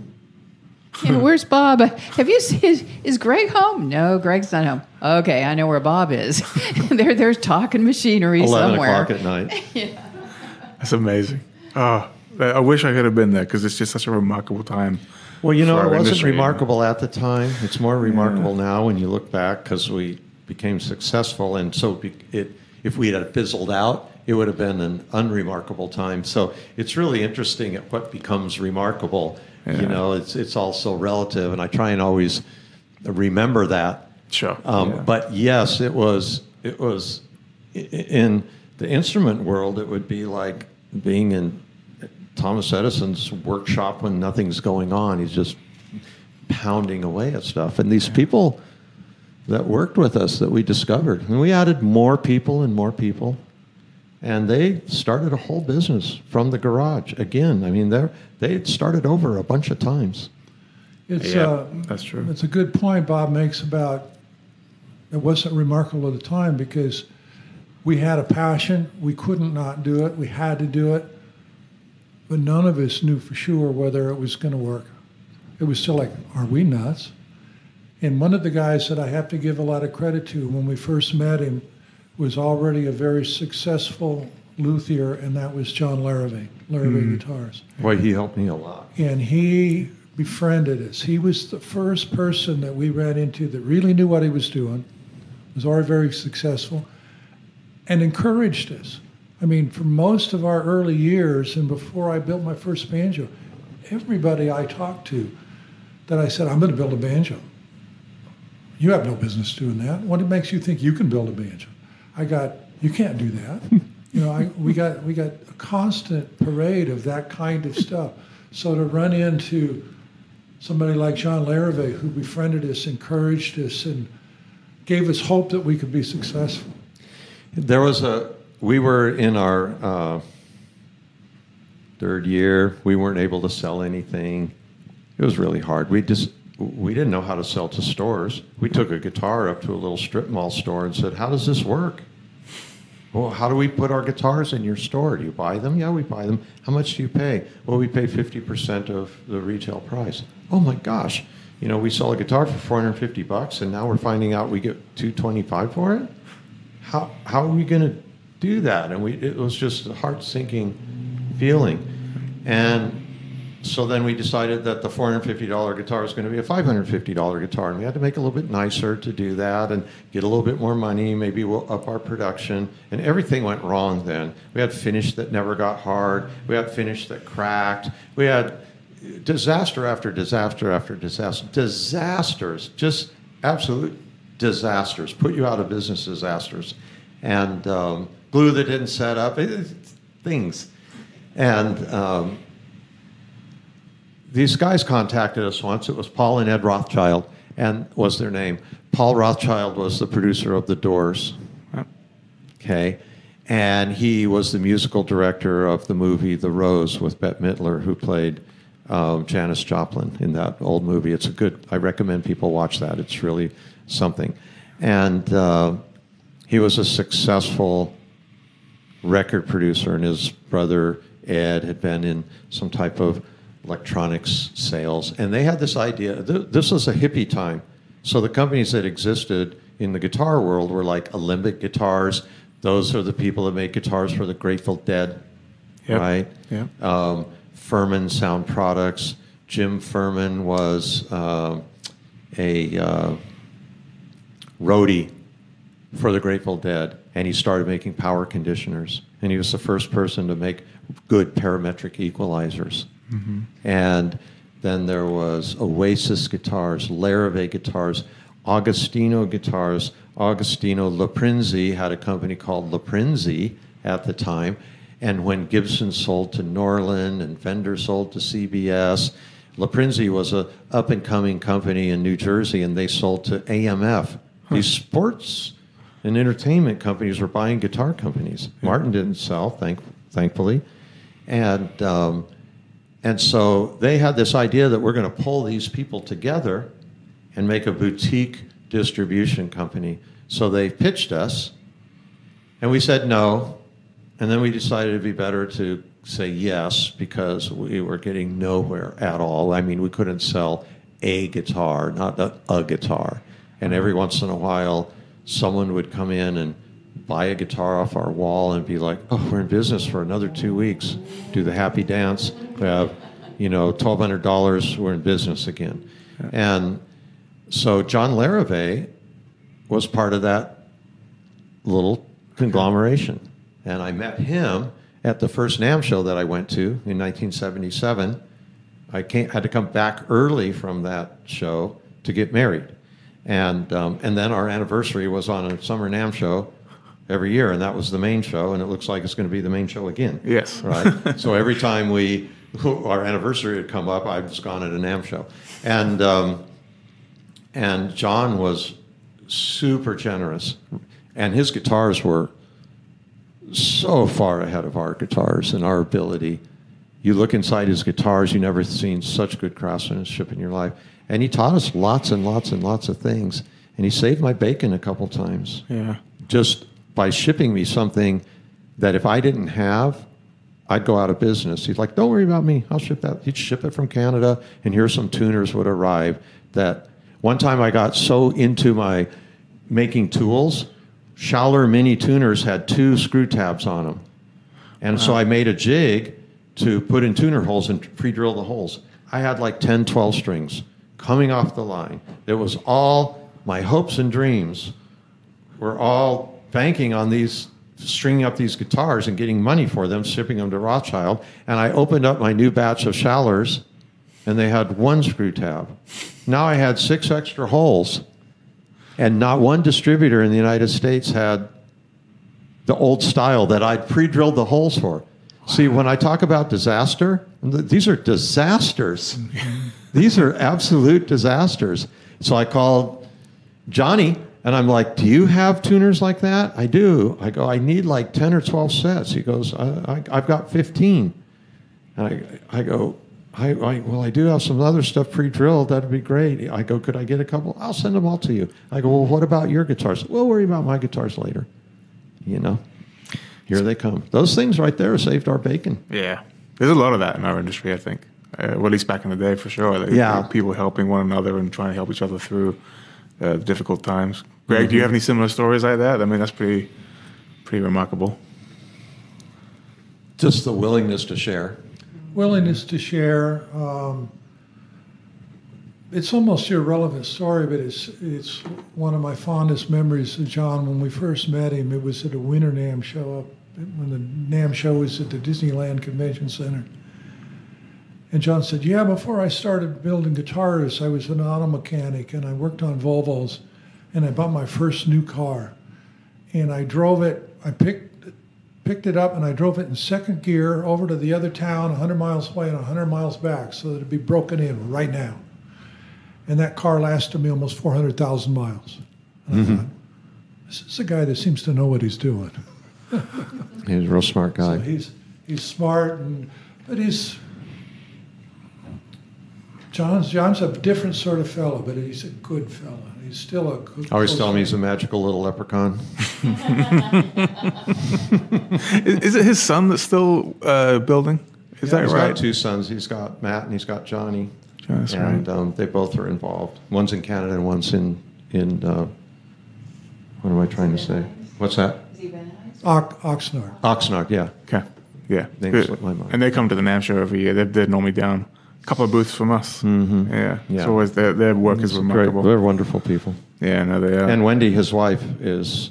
Speaker 4: Yeah, where's Bob? Have you seen? Is, is Greg home? No, Greg's not home. Okay, I know where Bob is. they're they're talking machinery
Speaker 2: 11
Speaker 4: somewhere.
Speaker 2: o'clock at night?
Speaker 1: That's amazing. Oh, I wish I could have been there because it's just such a remarkable time.
Speaker 2: Well, you know, it wasn't
Speaker 1: industry.
Speaker 2: remarkable at the time. It's more remarkable now when you look back because we became successful. And so be- it, if we had fizzled out, it would have been an unremarkable time. So it's really interesting at what becomes remarkable.
Speaker 1: Yeah.
Speaker 2: You know, it's it's all so relative, and I try and always remember that.
Speaker 1: Sure.
Speaker 2: Um,
Speaker 1: Yeah.
Speaker 2: But yes, it was it was in the instrument world. It would be like being in Thomas Edison's workshop when nothing's going on. He's just pounding away at stuff. And these people that worked with us that we discovered, and we added more people and more people, and they started a whole business from the garage again. I mean, they they had started over a bunch of times.
Speaker 3: It's
Speaker 1: Yeah,
Speaker 3: uh,
Speaker 1: that's true.
Speaker 3: It's a good point Bob makes about it wasn't remarkable at the time because we had a passion. We couldn't not do it. We had to do it, but none of us knew for sure whether it was going to work. It was still like, are we nuts? And one of the guys that I have to give a lot of credit to when we first met him was already a very successful luthier, and that was John Larrivee, Larrivee hmm. Guitars
Speaker 2: Boy, he helped me a lot.
Speaker 3: and he befriended us. He was the first person that we ran into that really knew what he was doing, was already very successful, and encouraged us. I mean, for most of our early years and before I built my first banjo, everybody I talked to that I said, I'm going to build a banjo. You have no business doing that. What makes you think you can build a banjo? I got, you can't do that. you know, I, we got we got a constant parade of that kind of stuff. So to run into somebody like John Larrivee, who befriended us, encouraged us, and gave us hope that we could be successful.
Speaker 2: There was a. We were in our uh, third year. We weren't able to sell anything. It was really hard. We just we didn't know how to sell to stores. We took a guitar up to a little strip mall store and said, "How does this work?" Well, how do we put our guitars in your store? Do you buy them? Yeah, we buy them. How much do you pay? Well, we pay 50% of the retail price. Oh my gosh. You know, we sell a guitar for 450 bucks and now we're finding out we get 225 for it? How how are we going to do that? And we it was just a heart-sinking feeling. And so then we decided that the $450 guitar was going to be a $550 guitar, and we had to make it a little bit nicer to do that and get a little bit more money. Maybe we'll up our production, and everything went wrong. Then we had finish that never got hard. We had finish that cracked. We had disaster after disaster after disaster, disasters, just absolute disasters, put you out of business disasters, and um, glue that didn't set up, it, things, and. Um, these guys contacted us once. It was Paul and Ed Rothchild, and was their name. Paul Rothchild was the producer of The Doors. Okay, and he was the musical director of the movie The Rose with Bette Midler, who played um, Janis Joplin in that old movie. It's a good. I recommend people watch that. It's really something. And uh, he was a successful record producer, and his brother Ed had been in some type of electronics sales. And they had this idea. Th- this was a hippie time, so the companies that existed in the guitar world were like Alembic Guitars. Those are the people that make guitars for the Grateful Dead,
Speaker 1: Yep.
Speaker 2: right?
Speaker 1: Yep.
Speaker 2: Um, Furman Sound Products. Jim Furman was um a uh, roadie for the Grateful Dead, and he started making power conditioners. And he was the first person to make good parametric equalizers. And then there was Oasis guitars, Larrivee guitars, Augustino guitars. Augustino LoPrinzi had a company called LoPrinzi at the time. And when Gibson sold to Norlin and Fender sold to CBS, LoPrinzi was a up and coming company in New Jersey, and they sold to AMF. These sports and entertainment companies were buying guitar companies. Martin didn't sell, thank, thankfully, and um, and so they had this idea that we're going to pull these people together and make a boutique distribution company. So they pitched us, and we said no. And then we decided it'd be better to say yes because we were getting nowhere at all. I mean, we couldn't sell a guitar, not a, a guitar. And every once in a while, someone would come in and buy a guitar off our wall and be like, "Oh, we're in business for another two weeks. Do the happy dance. We have, you know, twelve hundred dollars. We're in business again." And so John Larrivee was part of that little conglomeration. And I met him at the first NAMM show that I went to in 1977. I came, had to come back early from that show to get married. And, um, and then our anniversary was on a summer NAMM show every year, and that was the main show, and it looks like it's going to be the main show again.
Speaker 1: Yes.
Speaker 2: Right? so every time we, our anniversary had come up, I've just gone at a NAMM show. And, um, and John was super generous, and his guitars were so far ahead of our guitars and our ability. You look inside his guitars, you never seen such good craftsmanship in your life. And he taught us lots and lots and lots of things. And he saved my bacon a couple times.
Speaker 1: Yeah.
Speaker 2: Just by shipping me something that if I didn't have, I'd go out of business. He's like, "Don't worry about me. I'll ship that." He'd ship it from Canada, and here some tuners would arrive. That one time I got so into my making tools, Schaller mini tuners had two screw tabs on them, and so I made a jig to put in tuner holes and pre-drill the holes. I had like 10, 12 strings coming off the line. It was all my hopes and dreams were all banking on these stringing up these guitars and getting money for them, shipping them to Rothchild. And I opened up my new batch of Schallers, and they had one screw tab. Now I had six extra holes, and not one distributor in the United States had the old style that I'd pre-drilled the holes for. See, when I talk about disaster, these are disasters. these are absolute disasters. So I called Johnny and I'm like, Do you have tuners like that? I do. I go, I need like 10 or 12 sets. He goes, I, I, have got 15. And I, I go, I, I, well, I do have some other stuff pre-drilled. That'd be great. I go, could I get a couple? I'll send them all to you. I go, well, what about your guitars? We'll worry about my guitars later. You know, here they come. Those things right there saved our bacon.
Speaker 1: Yeah. There's a lot of that in our industry, I think. Uh, well, at least back in the day, for sure. Like,
Speaker 2: Yeah.
Speaker 1: People helping one another and trying to help each other through uh, difficult times. Greg, do you have any similar stories like that? I mean, that's pretty, pretty remarkable.
Speaker 2: Just the willingness to share.
Speaker 3: willingness to share. Um, it's almost irrelevant story, but it's it's one of my fondest memories of John when we first met him. It was at a Winter NAMM show up when the NAMM show was at the Disneyland Convention Center. And John said, "Yeah, before I started building guitars, I was an auto mechanic and I worked on Volvos, and I bought my first new car, and I drove it. I picked picked it up and I drove it in second gear over to the other town, 100 miles away and 100 miles back, so that it'd be broken in right now. And that car lasted me almost 400,000 miles. And I mm-hmm. thought, this is a guy that seems to know what he's doing.
Speaker 2: He's a real smart guy.
Speaker 3: So he's he's smart, and but he's John's John's a different sort of fellow, but he's a good fellow. He's still a good.
Speaker 2: I always
Speaker 3: close
Speaker 2: tell him he's a magical little leprechaun.
Speaker 1: Is, is it his son that's still uh, building? Is that
Speaker 2: He's
Speaker 1: right?
Speaker 2: got two sons. He's got Matt and he's got Johnny.
Speaker 1: That's
Speaker 2: and
Speaker 1: right.
Speaker 2: um, they both are involved. One's in Canada and one's in in. Uh, what am I trying to say? What's that?
Speaker 3: Ox, Oxnard.
Speaker 2: Oxnard. Yeah.
Speaker 1: Okay. Yeah.
Speaker 2: They my mind.
Speaker 1: And they come to the NAMM show every year. They're, they're normally down a couple of booths from us. Mm-hmm. Yeah.
Speaker 2: Yeah.
Speaker 1: It's always their, their work is
Speaker 2: It's great.
Speaker 1: remarkable.
Speaker 2: They're wonderful people.
Speaker 1: Yeah, no, they are.
Speaker 2: And Wendy, his wife, is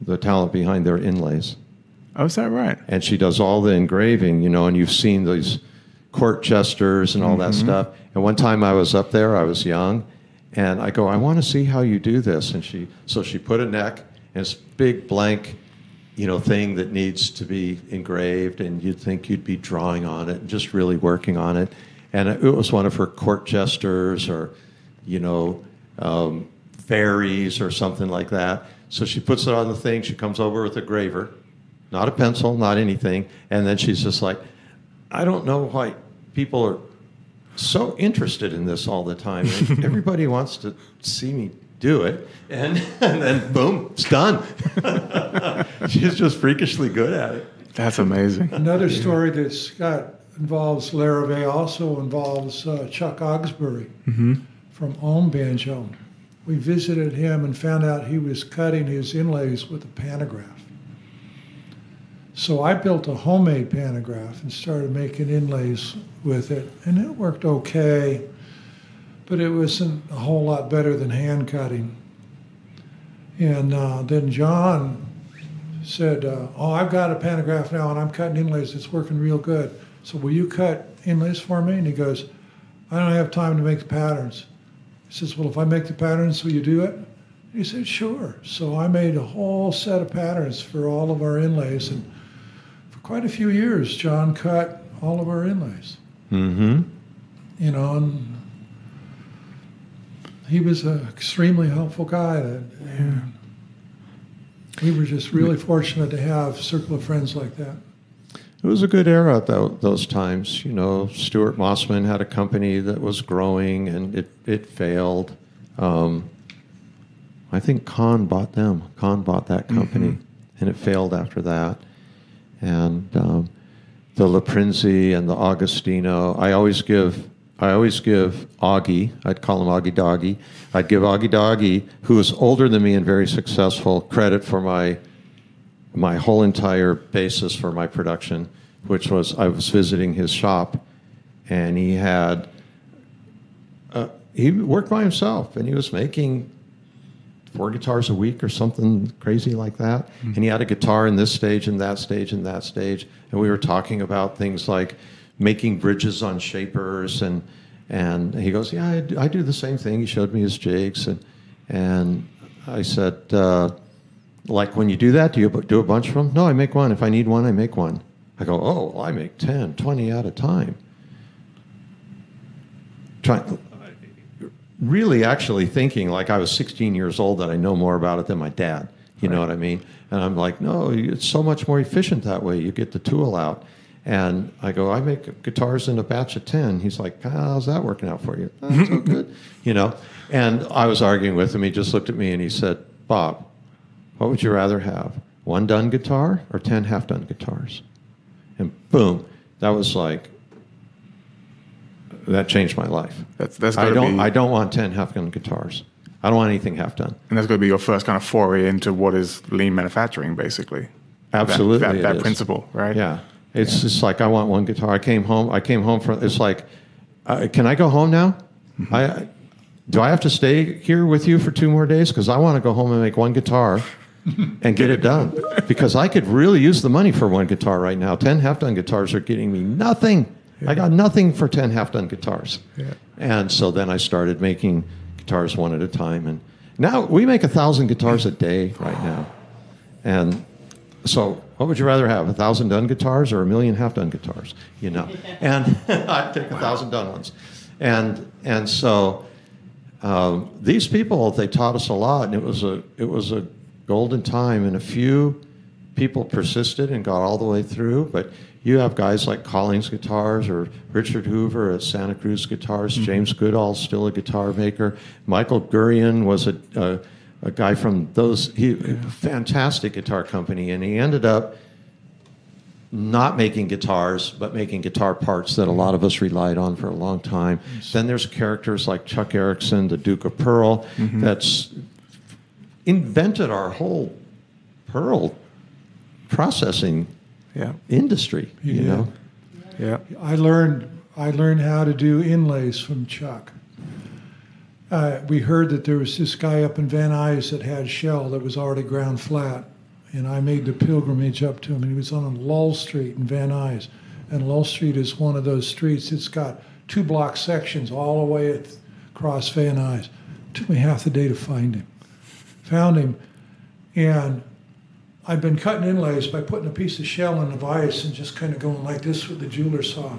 Speaker 2: the talent behind their inlays.
Speaker 1: oh, is that right?
Speaker 2: and she does all the engraving, you know, and you've seen these court jesters and all that stuff. And one time I was up there, I was young, and I go, I want to see how you do this. And she, so she put a neck and this big blank, you know, thing that needs to be engraved, and you'd think you'd be drawing on it and just really working on it. And it was one of her court jesters or, you know, um, fairies or something like that. So she puts it on the thing. She comes over with a graver, not a pencil, not anything. And then she's just like, I don't know why people are so interested in this all the time. And Everybody wants to see me do it. And, and then boom, it's done. she's just freakishly good at it.
Speaker 1: That's amazing.
Speaker 3: Another story that's got involves Larrivee also involves uh, Chuck Ogsbury from OME Banjo. We visited him and found out he was cutting his inlays with a pantograph. So I built a homemade pantograph and started making inlays with it, and it worked okay, but it wasn't a whole lot better than hand cutting. And uh, then John said, uh, "Oh, I've got a pantograph now, and I'm cutting inlays. It's working real good. So will you cut inlays for me?" And he goes, "I don't have time to make the patterns." He says, "Well, if I make the patterns, will you do it?" He said, "Sure." So I made a whole set of patterns for all of our inlays, and for quite a few years, John cut all of our inlays.
Speaker 2: Mm-hmm.
Speaker 3: You know, and he was an extremely helpful guy. That, and we were just really fortunate to have a circle of friends like that.
Speaker 2: It was a good era tho- those times. You know, Stuart Mossman had a company that was growing and it, it failed. Um, I think Kahn bought them. Kahn bought that company and it failed after that. And um, the LoPrinzi and the Augustino, I always give. I always give Augie, I'd call him Augie Doggy, I'd give Augie Doggy, who was older than me and very successful, credit for my my whole entire basis for my production, which was I was visiting his shop, and he had uh, he worked by himself, and he was making four guitars a week or something crazy like that. And he had a guitar in this stage and that stage and that stage, and we were talking about things like making bridges on shapers and and he goes, yeah, I do, I do the same thing. He showed me his jigs and and I said. Uh, like when you do that, do you do a bunch of them? No, I make one. If I need one, I make one. I go, oh, well, I make 10, 20 at a time. Try, really actually thinking like I was 16 years old that I know more about it than my dad. You know what I mean? And I'm like, no, it's so much more efficient that way. You get the tool out. And I go, I make guitars in a batch of 10. He's like, how's that working out for you? "Oh, That's so good. You know? And I was arguing with him. He just looked at me and he said, Bob, what would you rather have? One done guitar or 10 half done guitars? And boom, that was like, that changed my life.
Speaker 1: That's that's
Speaker 2: I don't,
Speaker 1: be
Speaker 2: I don't want 10 half done guitars. I don't want anything half done.
Speaker 1: and that's going to be your first kind of foray into what is lean manufacturing, basically.
Speaker 2: Absolutely.
Speaker 1: that, that,
Speaker 2: is.
Speaker 1: principle, right?
Speaker 2: Yeah. It's just like, I want one guitar. I came home, I came home from, it's like, uh, can I go home now?
Speaker 1: Mm-hmm.
Speaker 2: I, do I have to stay here with you for two more days? Because I want to go home and make one guitar and get it done. Because I could really use the money for one guitar right now. 10 half done guitars are getting me nothing. I got nothing for 10 half done guitars.
Speaker 1: Yeah.
Speaker 2: And so then I started making guitars one at a time. And now we make a thousand guitars a day right now. And so, what would you rather have, a thousand done guitars or a million half done guitars? You know, and I'd take a thousand done ones. And and so um, these people they taught us a lot, and it was a it was a golden time. And a few people persisted and got all the way through, but. You have guys like Collings Guitars or Richard Hoover at Santa Cruz Guitars. Mm-hmm. James Goodall, still a guitar maker. Michael Gurian was a, a, a guy from those he, fantastic guitar company, and he ended up not making guitars, but making guitar parts that a lot of us relied on for a long time. Then there's characters like Chuck Erickson, the Duke of Pearl, mm-hmm. that's invented our whole pearl processing
Speaker 1: Yeah.
Speaker 2: industry. You
Speaker 3: did.
Speaker 2: know,
Speaker 1: Yeah.
Speaker 3: I learned I learned how to do inlays from Chuck. Uh, we heard that there was this guy up in Van Nuys that had shell that was already ground flat, and I made the pilgrimage up to him. And he was on Lull Street in Van Nuys, and Lull Street is one of those streets. It's got two block sections all the way across Van Nuys. took me half the day to find him. Found him, and I'd been cutting inlays by putting a piece of shell in the vise and just kind of going like this with the jeweler saw.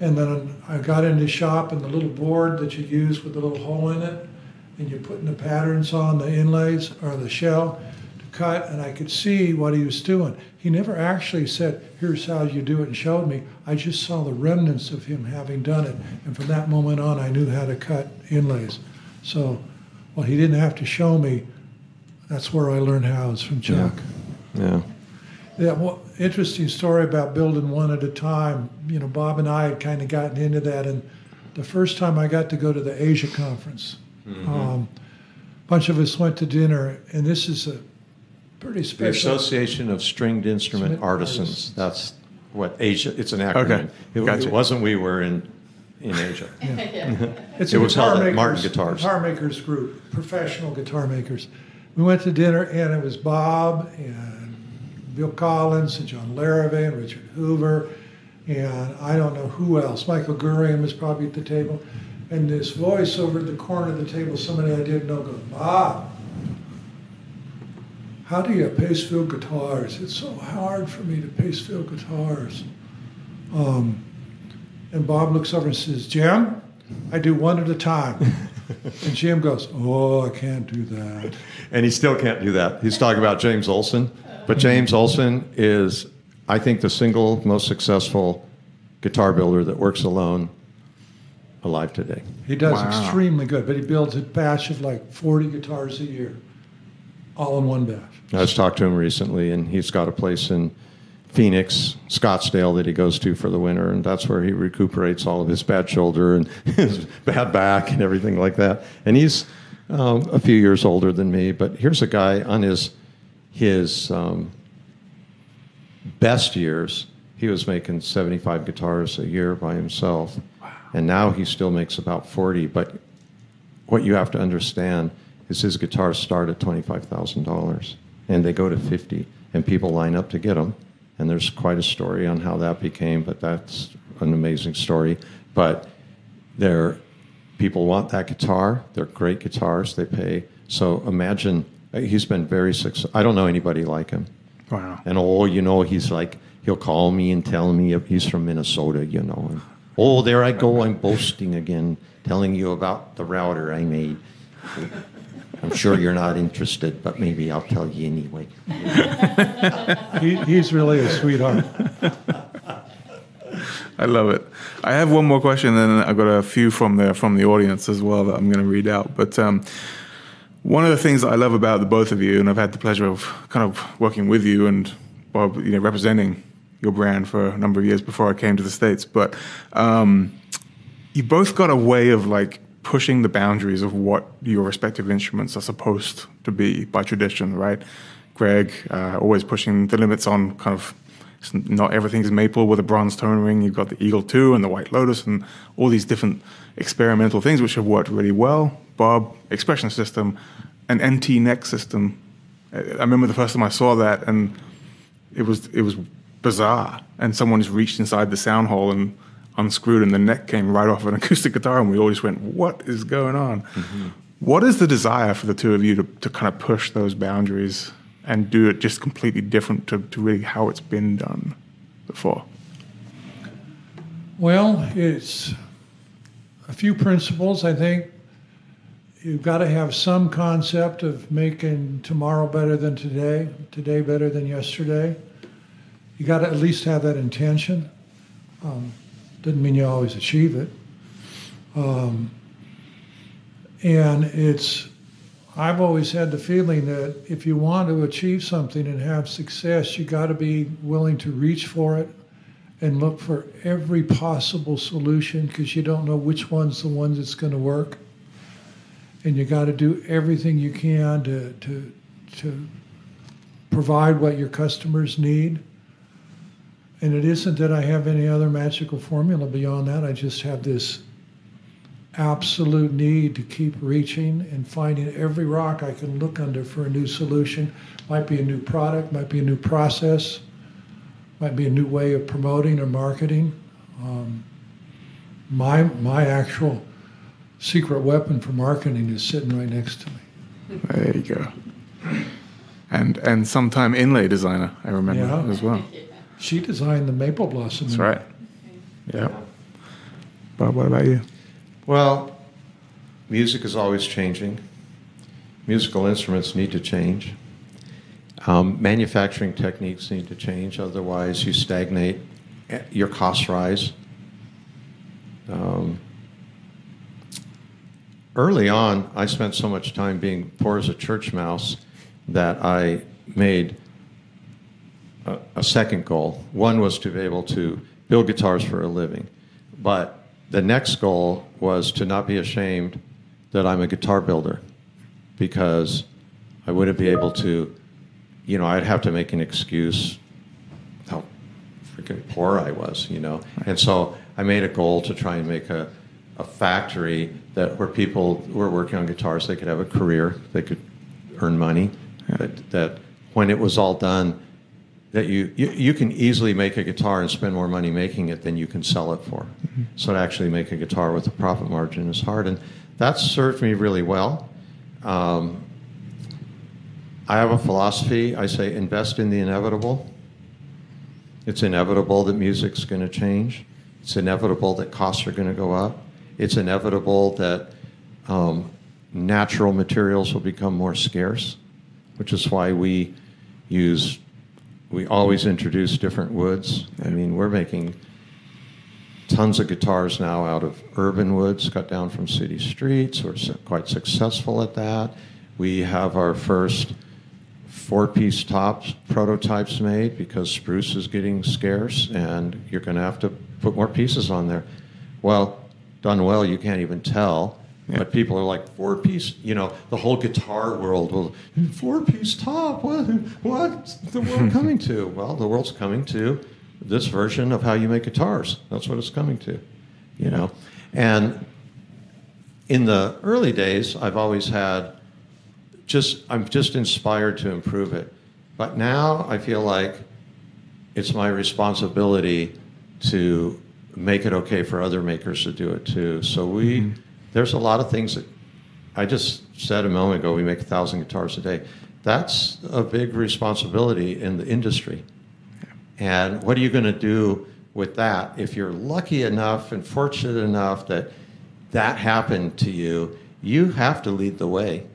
Speaker 3: And then I got in the shop and the little board that you use with the little hole in it, and you're putting the patterns on the inlays or the shell to cut, and I could see what he was doing. He never actually said, Here's how you do it, and showed me. I just saw the remnants of him having done it, and from that moment on, I knew how to cut inlays. So, well, he didn't have to show me. That's where I learned how. how, is from Chuck.
Speaker 2: yeah.
Speaker 3: Yeah, well, interesting story about building one at a time. You know, Bob and I had kind of gotten into that, and the first time I got to go to the Asia conference, um, a bunch of us went to dinner, and this is a pretty special.
Speaker 2: The
Speaker 3: special.
Speaker 2: Association of Stringed Instrument
Speaker 3: Instrument
Speaker 2: Artisans.
Speaker 3: Artists.
Speaker 2: That's what Asia. It's an acronym.
Speaker 1: Okay,
Speaker 2: It,
Speaker 1: gotcha.
Speaker 2: it wasn't. We were in in Asia.
Speaker 3: It's
Speaker 2: It
Speaker 3: a
Speaker 2: was
Speaker 3: guitar
Speaker 2: held
Speaker 3: makers,
Speaker 2: Martin Guitars.
Speaker 3: guitar makers group, professional guitar makers, we went to dinner, and it was Bob and Bill Collings and John Larrivee and Richard Hoover, and I don't know who else. Michael Gurian was probably at the table. And this voice over at the corner of the table, somebody I didn't know, goes, Bob, how do you pace fill guitars? It's so hard for me to pace fill guitars. Um, and Bob looks over and says, Jim, I do one at a time. and Jim goes, Oh, I can't do that.
Speaker 2: And he still can't do that. He's talking about James Olson. But James Olson is, I think, the single most successful guitar builder that works alone alive today.
Speaker 3: He does
Speaker 1: Wow.
Speaker 3: extremely good, but he builds a batch of like 40 guitars a year, all in one batch.
Speaker 2: I was talked to him recently, and he's got a place in Phoenix, Scottsdale, that he goes to for the winter, and that's where he recuperates all of his bad shoulder and his bad back and everything like that. And he's um, a few years older than me, but here's a guy on his his um, best years. He was making 75 guitars a year by himself, and now he still makes about 40. But what you have to understand is his guitars start at $25,000 and they go to 50 and people line up to get them. And there's quite a story on how that became, but that's an amazing story. But they're, people want that guitar. They're great guitars. They pay. So imagine uh, he's been very successful. I don't know anybody like him.
Speaker 1: Wow.
Speaker 2: And oh, you know, he's like, he'll call me and tell me he's from Minnesota, you know. And, oh, there I go, I'm boasting again, telling you about the router I made. I'm sure you're not interested, but maybe I'll tell you anyway.
Speaker 3: He, he's really a sweetheart.
Speaker 1: I love it. I have one more question, and then I've got a few from the from the audience as well that I'm going to read out. But um, one of the things that I love about the both of you, and I've had the pleasure of kind of working with you and Bob, you know, representing your brand for a number of years before I came to the states. But um, you both got a way of like pushing the boundaries of what your respective instruments are supposed to be by tradition, right? Greg uh, always pushing the limits on kind of not everything's maple with a bronze tone ring. You've got the Eagle 2 and the White Lotus and all these different experimental things which have worked really well. Bob, expression system, an NT neck system. I remember the first time I saw that and it was it was bizarre. And someone just reached inside the sound hole and unscrewed, and the neck came right off an acoustic guitar, and we all just went, "What is going on?" What is the desire for the two of you to, to kind of push those boundaries and do it just completely different to, to really how it's been done before?
Speaker 3: Well, it's a few principles. I think you've got to have some concept of making tomorrow better than today, today better than yesterday. You got to at least have that intention. Um, doesn't mean you always achieve it. Um, and it's, I've always had the feeling that if you want to achieve something and have success, you got to be willing to reach for it and look for every possible solution because you don't know which one's the one that's going to work. And you got to do everything you can to, to, to provide what your customers need. And it isn't that I have any other magical formula beyond that. I just have this absolute need to keep reaching and finding every rock I can look under for a new solution. Might be a new product, might be a new process, might be a new way of promoting or marketing. Um, my my actual secret weapon for marketing is sitting right next to me.
Speaker 1: There you go. And and sometime inlay designer, I remember
Speaker 3: Yeah.
Speaker 1: as well.
Speaker 3: She designed the maple blossom.
Speaker 1: That's right. Yeah. Bob, what about you?
Speaker 2: Well, music is always changing. Musical instruments need to change. Um, manufacturing techniques need to change, otherwise, you stagnate, eh, your costs rise. Um, early on, I spent so much time being poor as a church mouse that I made a, a second goal. One was to be able to build guitars for a living, but the next goal was to not be ashamed that I'm a guitar builder because I wouldn't be able to, you know, I'd have to make an excuse how freaking poor I was, you know. And so I made a goal to try and make a, a factory that where people who were working on guitars, they could have a career, they could earn money. That, that when it was all done, that you, you, you can easily make a guitar and spend more money making it than you can sell it for. So to actually make a guitar with a profit margin is hard, and that served me really well. Um, I have a philosophy. I say invest in the inevitable. It's inevitable that music's going to change. It's inevitable that costs are going to go up. It's inevitable that um, natural materials will become more scarce, which is why we use, we always introduce different woods. I mean, we're making tons of guitars now out of urban woods cut down from city streets. We're quite successful at that. We have our first four piece tops prototypes made because spruce is getting scarce and you're going to have to put more pieces on there. Well, done well, you can't even tell. But people are like, four piece, you know, the whole guitar world will, four piece top, what, what's the world coming to? Well, the world's coming to this version of how you make guitars. That's what it's coming to, you know. And in the early days, I've always had just I'm just inspired to improve it. But now I feel like it's my responsibility to make it okay for other makers to do it too. So we mm-hmm. There's a lot of things that I just said a moment ago. We make a thousand guitars a day. That's a big responsibility in the industry. And what are you going to do with that if you're lucky enough and fortunate enough that that happened to you? You have to lead the way.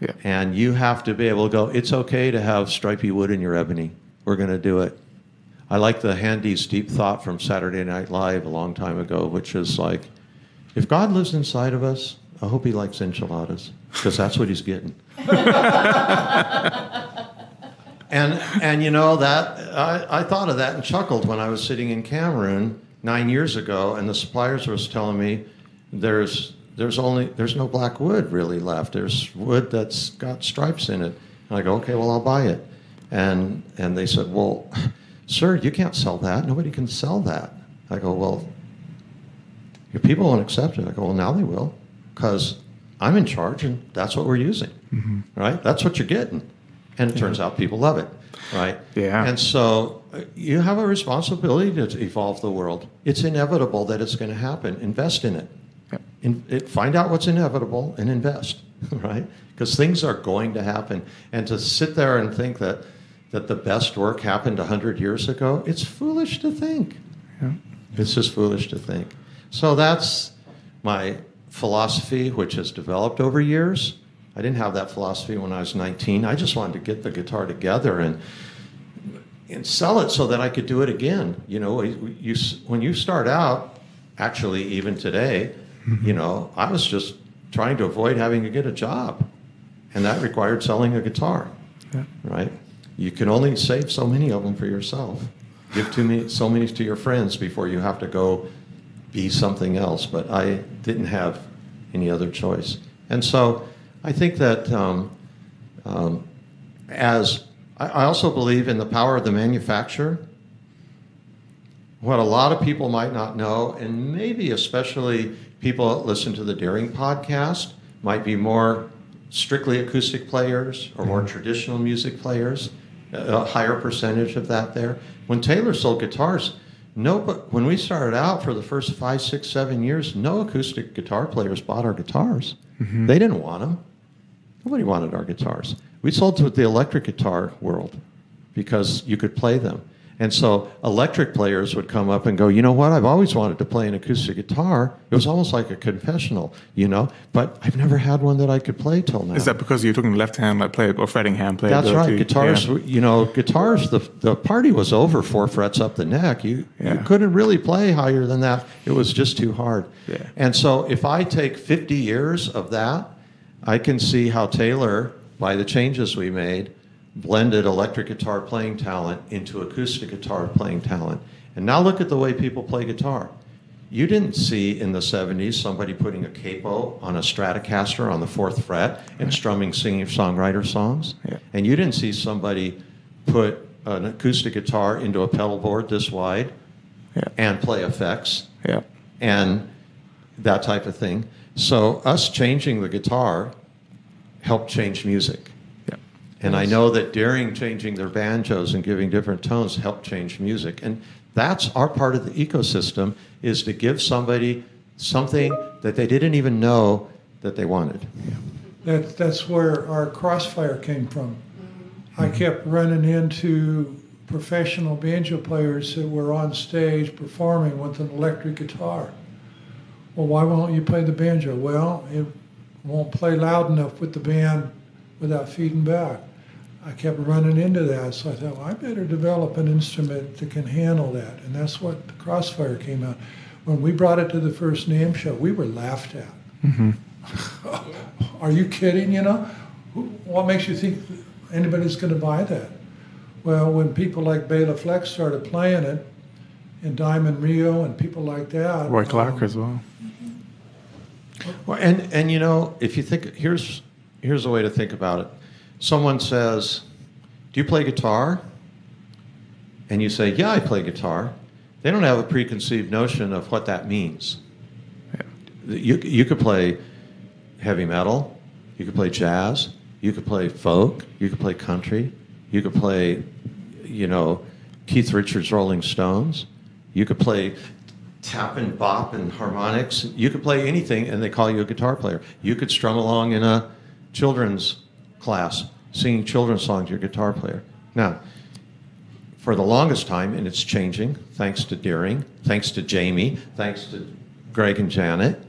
Speaker 1: Yeah.
Speaker 2: And you have to be able to go, it's okay to have stripy wood in your ebony. We're going to do it. I like the Handey's deep thought from Saturday Night Live a long time ago, which is like, if God lives inside of us, I hope he likes enchiladas because that's what he's getting. and and you know that I, I thought of that and chuckled when I was sitting in Cameroon nine years ago, and the suppliers was telling me there's there's only there's no black wood really left. There's wood that's got stripes in it. And I go, okay, well I'll buy it. And and they said, well, sir, you can't sell that. Nobody can sell that. I go, well, your people won't accept it. I go, well, now they will, because I'm in charge, and that's what we're using, right? That's what you're getting, and it turns out people love it, right?
Speaker 1: Yeah.
Speaker 2: And so uh, you have a responsibility to evolve the world. It's inevitable that it's going to happen. Invest in it.
Speaker 1: Yep.
Speaker 2: In, it, find out what's inevitable and invest, right? Because things are going to happen. And to sit there and think that that the best work happened hundred years ago, it's foolish to think.
Speaker 1: Yeah.
Speaker 2: It's just foolish to think. So that's my philosophy, which has developed over years. I didn't have that philosophy when I was 19. I just wanted to get the guitar together and and sell it so that I could do it again. You know, you, when you start out, actually, even today, mm-hmm. you know, I was just trying to avoid having to get a job, and that required selling a guitar.
Speaker 1: Yeah.
Speaker 2: Right? You can only save so many of them for yourself. Give too many, so many to your friends before you have to go be something else. But I didn't have any other choice, and so I think that um, um, as I, I also believe in the power of the manufacturer. What a lot of people might not know, and maybe especially people that listen to the Deering podcast, might be more strictly acoustic players or more traditional music players, a a higher percentage of that there. When Taylor sold guitars, no, but when we started out for the first five, six, seven years, no acoustic guitar players bought our guitars. Mm-hmm. They didn't want them. Nobody wanted our guitars. We sold to the electric guitar world because you could play them. And so electric players would come up and go, you know what? I've always wanted to play an acoustic guitar. It was almost like a confessional, you know, but I've never had one that I could play till now.
Speaker 1: Is that because you're talking left hand like play or fretting hand play?
Speaker 2: That's right. Guitars,
Speaker 1: Yeah.
Speaker 2: you know, guitars. The the party was over four frets up the neck. You you couldn't really play higher than that. It was just too hard.
Speaker 1: Yeah.
Speaker 2: And so, if I take 50 years of that, I can see how Taylor, by the changes we made, blended electric guitar playing talent into acoustic guitar playing talent. And now look at the way people play guitar. You didn't see in the 70s somebody putting a capo on a Stratocaster on the fourth fret and strumming singer songwriter songs.
Speaker 1: Yeah.
Speaker 2: And you didn't see somebody put an acoustic guitar into a pedal board this wide
Speaker 1: Yeah.
Speaker 2: and play effects
Speaker 1: Yeah.
Speaker 2: and that type of thing. So us changing the guitar helped change music.
Speaker 1: Yeah.
Speaker 2: And I know that Deering changing their banjos and giving different tones helped change music. And that's our part of the ecosystem is to give somebody something that they didn't even know that they wanted.
Speaker 3: That, that's where our crossfire came from. I mm-hmm. kept running into professional banjo players that were on stage performing with an electric guitar. Well, why won't you play the banjo? Well, it won't play loud enough with the band without feeding back. I kept running into that, so I thought, well, I better develop an instrument that can handle that. And that's what the Crossfire came out. When we brought it to the first NAMM show, we were laughed at. Mm-hmm. Are you kidding? You know, what makes you think anybody's going to buy that? Well, when people like Bela Fleck started playing it, and Diamond Rio and people like that,
Speaker 1: Roy Clark um, as well.
Speaker 2: Well, and and you know, if you think here's here's a way to think about it. Someone says, "Do you play guitar?" And you say, "Yeah, I play guitar." They don't have a preconceived notion of what that means. Yeah. You you could play heavy metal, you could play jazz, you could play folk, you could play country, you could play, you know, Keith Richards' Rolling Stones. You could play tap and bop and harmonics. You could play anything, and they call you a guitar player. You could strum along in a children's class singing children's songs. You're a guitar player. Now, for the longest time, and it's changing, thanks to Deering, thanks to Jamie, thanks to Greg and Janet,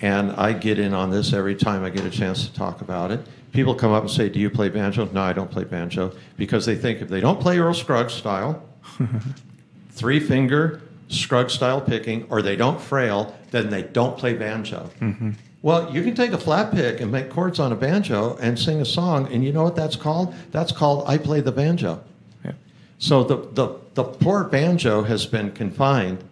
Speaker 2: and I get in on this every time I get a chance to talk about it. People come up and say, Do you play banjo? No, I don't play banjo. Because they think if they don't play Earl Scruggs style, three finger, Scruggs style picking, or they don't frail, then they don't play banjo. Mm-hmm. Well, you can take a flat pick and make chords on a banjo and sing a song, and you know what that's called? That's called I Play the Banjo. Yeah. So the, the, the poor banjo has been confined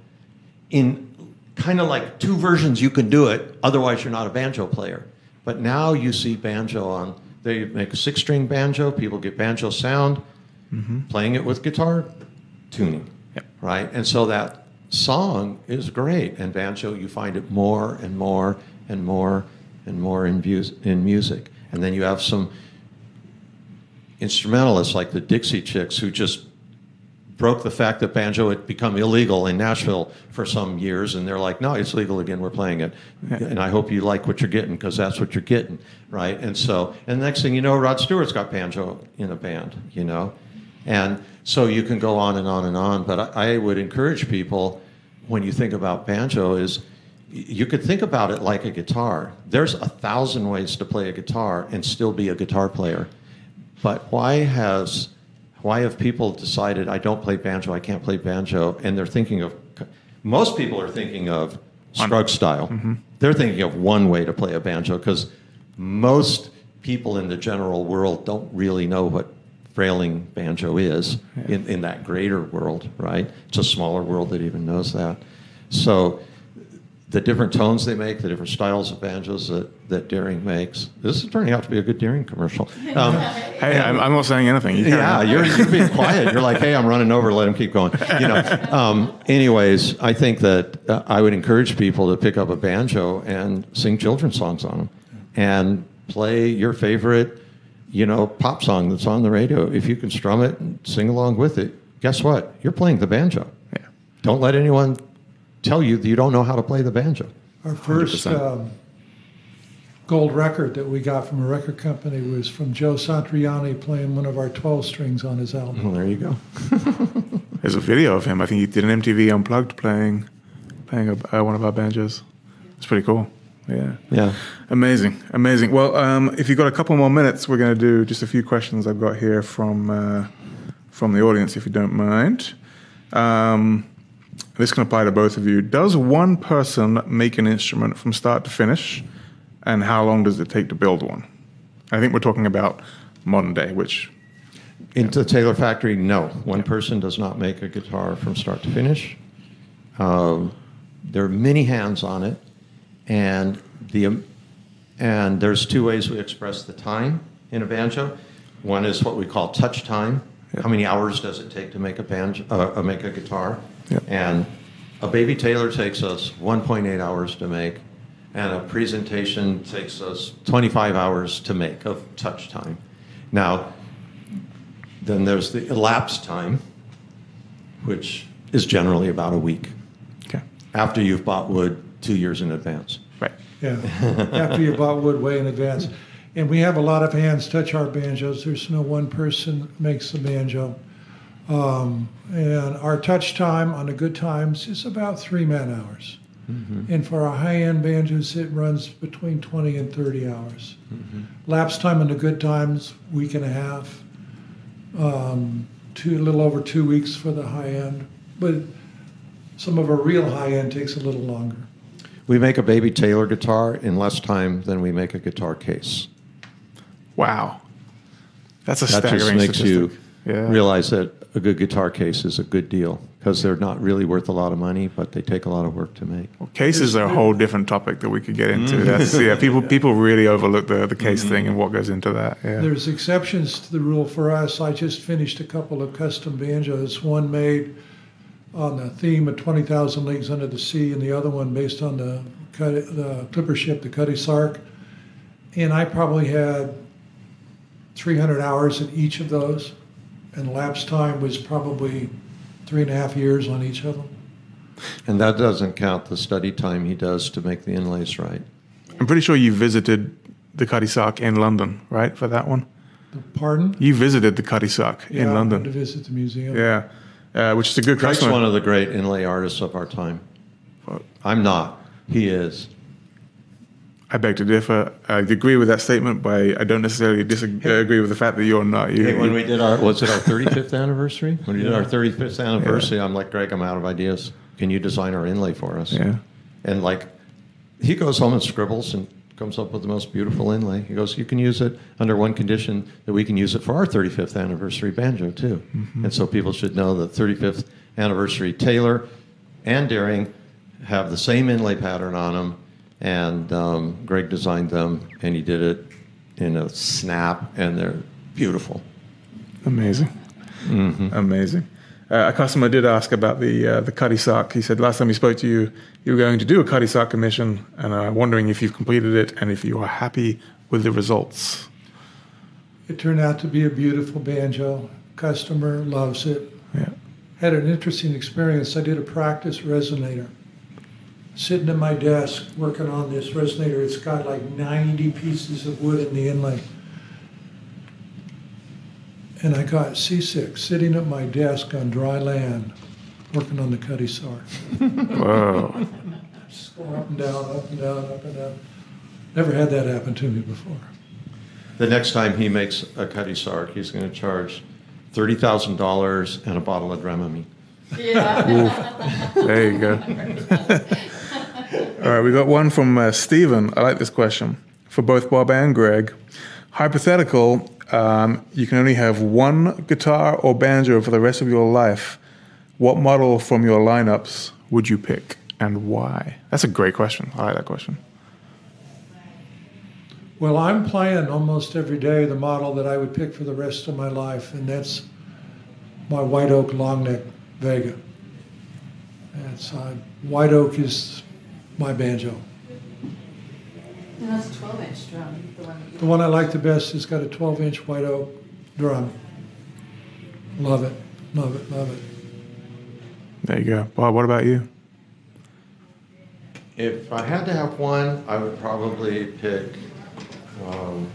Speaker 2: in kind of like two versions you can do it, otherwise, you're not a banjo player. But now you see banjo on, they make a six string banjo, people get banjo sound, mm-hmm. playing it with guitar tuning, yep. right? And so that song is great. And banjo, you find it more and more and more and more in, in music. And then you have some instrumentalists like the Dixie Chicks who just broke the fact that banjo had become illegal in Nashville for some years, and they're like, "No, it's legal again. We're playing it, and I hope you like what you're getting because that's what you're getting, right?" And so, and the next thing you know, Rod Stewart's got banjo in a band, you know, and so you can go on and on and on. But I, I would encourage people when you think about banjo is you could think about it like a guitar. There's a thousand ways to play a guitar and still be a guitar player. But why has why have people decided I don't play banjo, I can't play banjo, and they're thinking of most people are thinking of Scruggs style. Mm-hmm. They're thinking of one way to play a banjo because most people in the general world don't really know what frailing banjo is yeah. in, in that greater world, right? It's a smaller world that even knows that. So the different tones they make, the different styles of banjos that, that Deering makes. This is turning out to be a good Deering commercial.
Speaker 1: Um, hey, I'm, I'm, not saying anything.
Speaker 2: You yeah, you're, you're being quiet. You're like, hey, I'm running over. Let him keep going. You know. Um, anyways, I think that uh, I would encourage people to pick up a banjo and sing children's songs on them, and play your favorite you know, pop song that's on the radio, if you can strum it and sing along with it, guess what? You're playing the banjo. Yeah. Don't let anyone tell you that you don't know how to play the banjo.
Speaker 3: Our first um, gold record that we got from a record company was from Joe Satriani playing one of our 12 strings on his album.
Speaker 2: Well, there you go.
Speaker 1: There's a video of him. I think he did an MTV Unplugged playing playing a, uh, one of our banjos. It's pretty cool. Yeah.
Speaker 2: Yeah.
Speaker 1: Amazing. Amazing. Well, um, if you've got a couple more minutes, we're going to do just a few questions I've got here from uh, from the audience, if you don't mind. Um, this can apply to both of you. Does one person make an instrument from start to finish, and how long does it take to build one? I think we're talking about modern day, which.
Speaker 2: Into the Taylor factory, no. One yeah. person does not make a guitar from start to finish. Uh, there are many hands on it and the and there's two ways we express the time in a banjo. One is what we call touch time. Yep. How many hours does it take to make a banjo, uh, uh make a guitar? Yep. And a baby Taylor takes us 1.8 hours to make, and a presentation takes us 25 hours to make of touch time. Now, then there's the elapsed time, which is generally about a week
Speaker 1: Okay.
Speaker 2: after you've bought wood two years in advance.
Speaker 1: Right.
Speaker 3: Yeah, after you bought wood way in advance. And we have a lot of hands touch our banjos. There's no one person makes the banjo. Um, and our touch time on the good times is about three man hours. And for our high end banjos, it runs between 20 and 30 hours. Lapse time on the good times, week and a half. Um, two, a little over two weeks for the high end. But some of our real high end takes a little longer.
Speaker 2: We make a baby Taylor guitar in less time than we make a guitar case.
Speaker 1: Wow. That's a
Speaker 2: That just
Speaker 1: staggering
Speaker 2: makes you.
Speaker 1: Yeah.
Speaker 2: realize that a good guitar case is a good deal because they're not really worth a lot of money, but they take a lot of work to make.
Speaker 1: Well, cases are a whole different topic that we could get into. Mm-hmm. That's yeah. People people really overlook the the case thing and mm-hmm. what goes into that. Yeah.
Speaker 3: There's exceptions to the rule for us. I just finished a couple of custom banjos, one made on the theme of 20,000 Leagues Under the Sea, and the other one based on the, Cud- the clipper ship, the Cutty Sark. And I probably had 300 hours in each of those, and lapse time was probably three and a half years on each of them.
Speaker 2: And that doesn't count the study time he does to make the inlays right.
Speaker 1: I'm pretty sure you visited the Cutty Sark in London, right? For that one,
Speaker 3: Pardon?
Speaker 1: you visited the Cutty Sark
Speaker 3: Yeah,
Speaker 1: in
Speaker 3: I went to
Speaker 1: London.
Speaker 3: visit the museum.
Speaker 1: Yeah, uh, which is a good
Speaker 2: Greg's
Speaker 1: customer.
Speaker 2: one of the great inlay artists of our time. I'm not. He is.
Speaker 1: I beg to differ. I agree with that statement, but I- don't necessarily disagree uh, with the fact that you're not. You,
Speaker 2: Hey, when we did our, was it our 35th anniversary? When we did our 35th anniversary, I'm like, Greg, I'm out of ideas. Can you design our inlay for us?
Speaker 1: yeah.
Speaker 2: And like, he goes home and scribbles and comes up with the most beautiful inlay. He goes, you can use it under one condition that we can use it for our 35th anniversary banjo too. Mm-hmm. And so people should know that 35th anniversary Taylor and Deering have the same inlay pattern on them. And um, Greg designed them, and he did it in a snap, and they're beautiful.
Speaker 1: Amazing. Amazing. Uh, a customer did ask about the uh, the Cutty Sark. He said last time he spoke to you, you were going to do a Cutty Sark commission, and I'm uh, wondering if you've completed it and if you are happy with the results.
Speaker 3: It turned out to be a beautiful banjo. Customer loves it.
Speaker 1: Yeah.
Speaker 3: Had an interesting experience. I did a practice resonator. Sitting at my desk working on this resonator, it's got like 90 pieces of wood in the inlay. And I got seasick sitting at my desk on dry land working on the Cutty Sark.
Speaker 1: Whoa.
Speaker 3: Just going up and down, up and down, up and down. Never had that happen to me before.
Speaker 2: The next time he makes a Cutty Sark, he's going to charge $30,000 and a bottle of Dramamine.
Speaker 1: There you go. All right, we got one from uh, Stephen. I like this question for both Bob and Greg. Hypothetical: um, You can only have one guitar or banjo for the rest of your life. What model from your lineups would you pick, and why? That's a great question. I like that question.
Speaker 3: Well, I'm playing almost every day the model that I would pick for the rest of my life, and that's my White Oak Long Neck Vega. It's uh, White Oak is my banjo.
Speaker 4: And that's a 12 inch drum, the one
Speaker 3: The one I like the best has got a 12 inch White Oak drum. Love it, love it, love it.
Speaker 1: There you go, Bob. What about you?
Speaker 2: If I had to have one, I would probably pick. Um,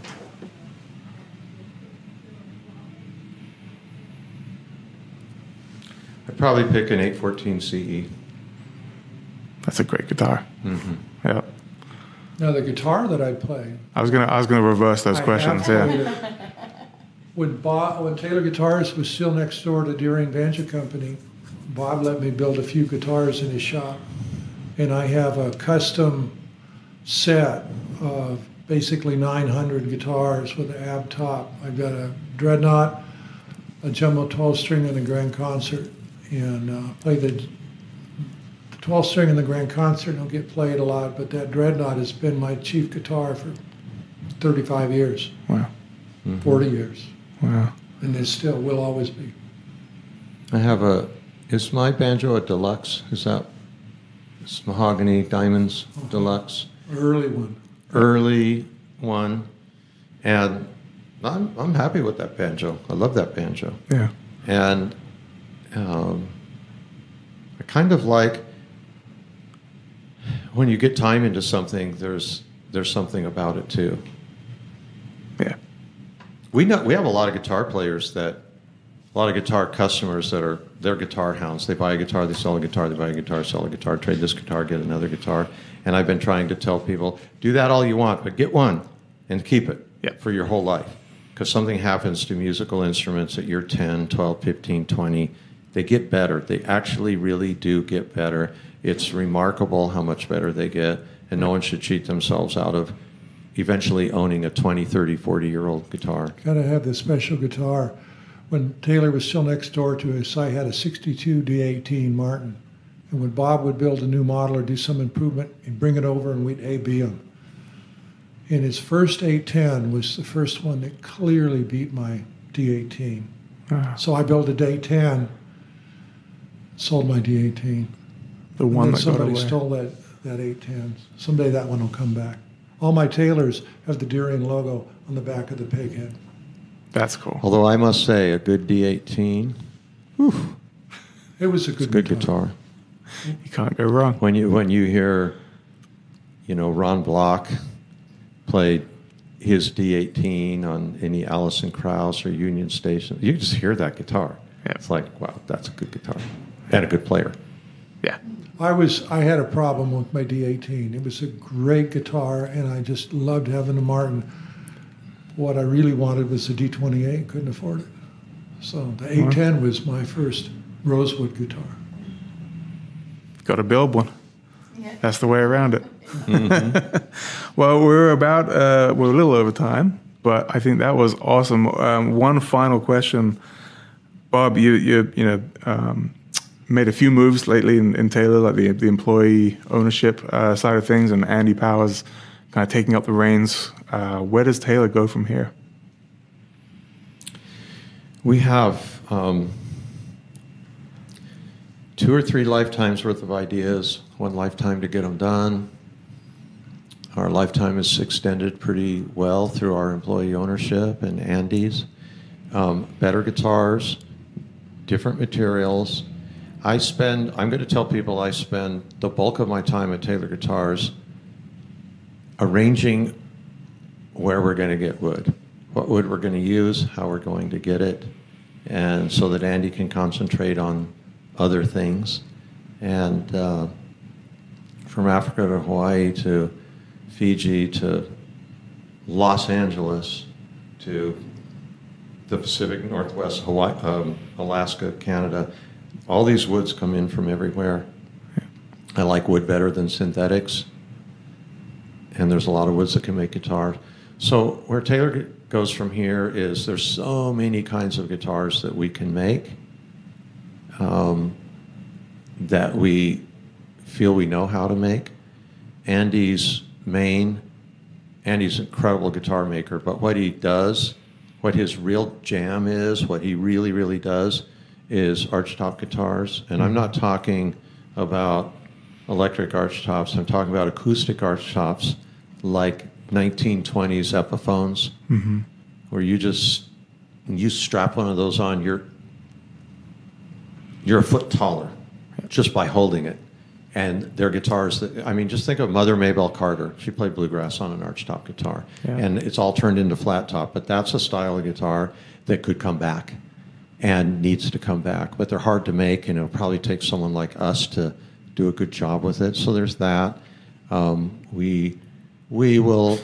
Speaker 2: I'd probably pick an 814 CE.
Speaker 1: That's a great guitar. Yeah,
Speaker 3: Now the guitar that I play,
Speaker 1: I was gonna I was gonna reverse those
Speaker 3: I
Speaker 1: questions. Yeah.
Speaker 3: When Bob, when Taylor Guitars was still next door to Deering Banjo Company, Bob let me build a few guitars in his shop, and I have a custom set of basically 900 guitars with an ab top. I've got a dreadnought, a jumbo 12 string, and a grand concert, and uh, play the. The 12 string and the grand concert don't get played a lot, but that dreadnought has been my chief guitar for 35 years.
Speaker 1: Wow.
Speaker 3: 40 years,
Speaker 1: Wow.
Speaker 3: and it still will always be.
Speaker 2: I have a. Is my banjo a deluxe? Is that? It's mahogany diamonds deluxe.
Speaker 3: Early one.
Speaker 2: early one, and I'm, I'm happy with that banjo. I love that banjo.
Speaker 1: Yeah.
Speaker 2: And um, I kind of like when you get time into something, there's there's something about it too.
Speaker 1: Yeah.
Speaker 2: We know we have a lot of guitar players that a lot of guitar customers that are they're guitar hounds. They buy a guitar, they sell a guitar, they buy a guitar, sell a guitar, trade this guitar, get another guitar. And I've been trying to tell people, do that all you want, but get one and keep it
Speaker 1: Yeah.
Speaker 2: for your whole life. Because something happens to musical instruments at you're 10, 12, 15, 20. They get better. They actually really do get better. It's remarkable how much better they get. And no one should cheat themselves out of eventually owning a 20, 30, 40 year old guitar.
Speaker 3: Got to have this special guitar. When Taylor was still next door to us, I had a 62 D18 Martin. And when Bob would build a new model or do some improvement, he'd bring it over and we'd A-B him. And his first 810 was the first one that clearly beat my D18.
Speaker 1: Ah,
Speaker 3: So I built a D10, sold my D18.
Speaker 1: The one
Speaker 3: then
Speaker 1: that got
Speaker 3: somebody
Speaker 1: away.
Speaker 3: stole that, that 810. Someday that one will come back. All my Taylors have the Deering logo on the back of the peg head.
Speaker 1: That's cool.
Speaker 2: Although I must say, a good D18,
Speaker 3: It was a
Speaker 2: it's a
Speaker 3: good,
Speaker 2: good guitar.
Speaker 1: You can't go wrong.
Speaker 2: When you when you hear, you know, Ron Block play his D18 on any Alison Krauss or Union Station, you just hear that guitar.
Speaker 1: Yeah.
Speaker 2: It's like, wow, that's a good guitar and a good player.
Speaker 1: Yeah.
Speaker 3: I was I had a problem with my D18. It was a great guitar, and I just loved having a Martin. What I really wanted was a D28. Couldn't afford it, so the 810 was my first Rosewood guitar.
Speaker 1: Got to build one. Yeah. That's the way around it. well, we're about uh, we're a little over time, but I think that was awesome. Um, one final question, Bob. You you you know um, made a few moves lately in, in Taylor, like the the employee ownership uh, side of things, and Andy Powers kind of taking up the reins. Uh, where does Taylor go from here?
Speaker 2: We have um, two or three lifetimes worth of ideas, one lifetime to get them done. Our lifetime is extended pretty well through our employee ownership and Andy's. Um, better guitars, different materials. I spend, I'm going to tell people I spend the bulk of my time at Taylor Guitars arranging where we're going to get wood, what wood we're going to use, how we're going to get it, and so that Andy can concentrate on other things. And uh, from Africa to Hawaii to Fiji to Los Angeles to the Pacific Northwest, Hawaii, um, Alaska, Canada, all these woods come in from everywhere. I like wood better than synthetics and there's a lot of woods that can make guitars. So where Taylor goes from here is there's so many kinds of guitars that we can make um, that we feel we know how to make. Andy's main, Andy's an incredible guitar maker, but what he does, what his real jam is, what he really, really does, is archtop guitars. And I'm not talking about electric archtops. I'm talking about acoustic archtops like 1920s Epiphones, mm-hmm. where you just you strap one of those on, you're you're a foot taller just by holding it. And they're guitars that I mean, just think of Mother Maybelle Carter. She played bluegrass on an archtop guitar,
Speaker 1: Yeah.
Speaker 2: and it's all turned into flat top. But that's a style of guitar that could come back and needs to come back. But they're hard to make, and it'll probably take someone like us to do a good job with it. So there's that. Um, we we will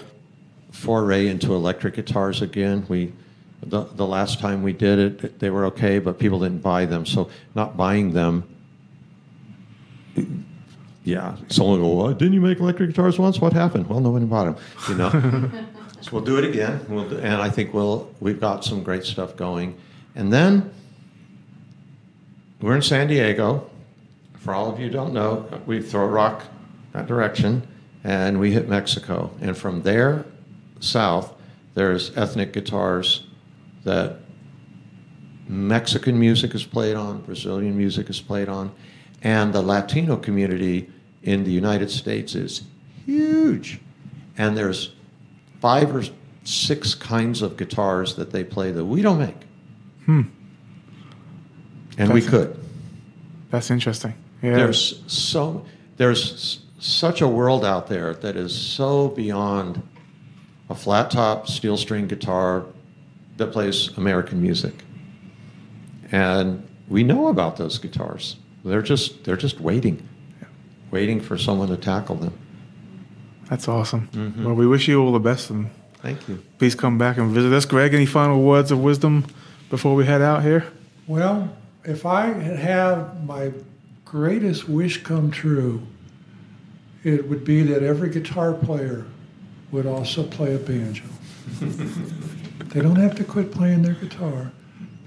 Speaker 2: foray into electric guitars again. We the, the last time we did it, they were okay, but people didn't buy them. So not buying them. Yeah, someone will go, well, didn't you make electric guitars once? What happened? Well, nobody bought them. You know. so we'll do it again. We'll do, and I think we'll we've got some great stuff going. And then we're in San Diego. For all of you don't know, we throw a rock that direction, and we hit Mexico. And from there south, there's ethnic guitars that Mexican music is played on, Brazilian music is played on, and the Latino community in the United States is huge. And there's five or six kinds of guitars that they play that we don't make.
Speaker 1: Hmm.
Speaker 2: And we
Speaker 1: That's-
Speaker 2: could.
Speaker 1: That's interesting. Yeah.
Speaker 2: There's so there's such a world out there that is so beyond a flat top steel string guitar that plays American music. And we know about those guitars. They're just they're just waiting. Waiting for someone to tackle them.
Speaker 1: That's awesome.
Speaker 2: Mhm.
Speaker 1: Well, we wish you all the best and
Speaker 2: Thank you.
Speaker 1: please come back and visit us. Greg, any final words of wisdom before we head out here?
Speaker 3: Well, if I had had my greatest wish come true, it would be that every guitar player would also play a banjo. they don't have to quit playing their guitar,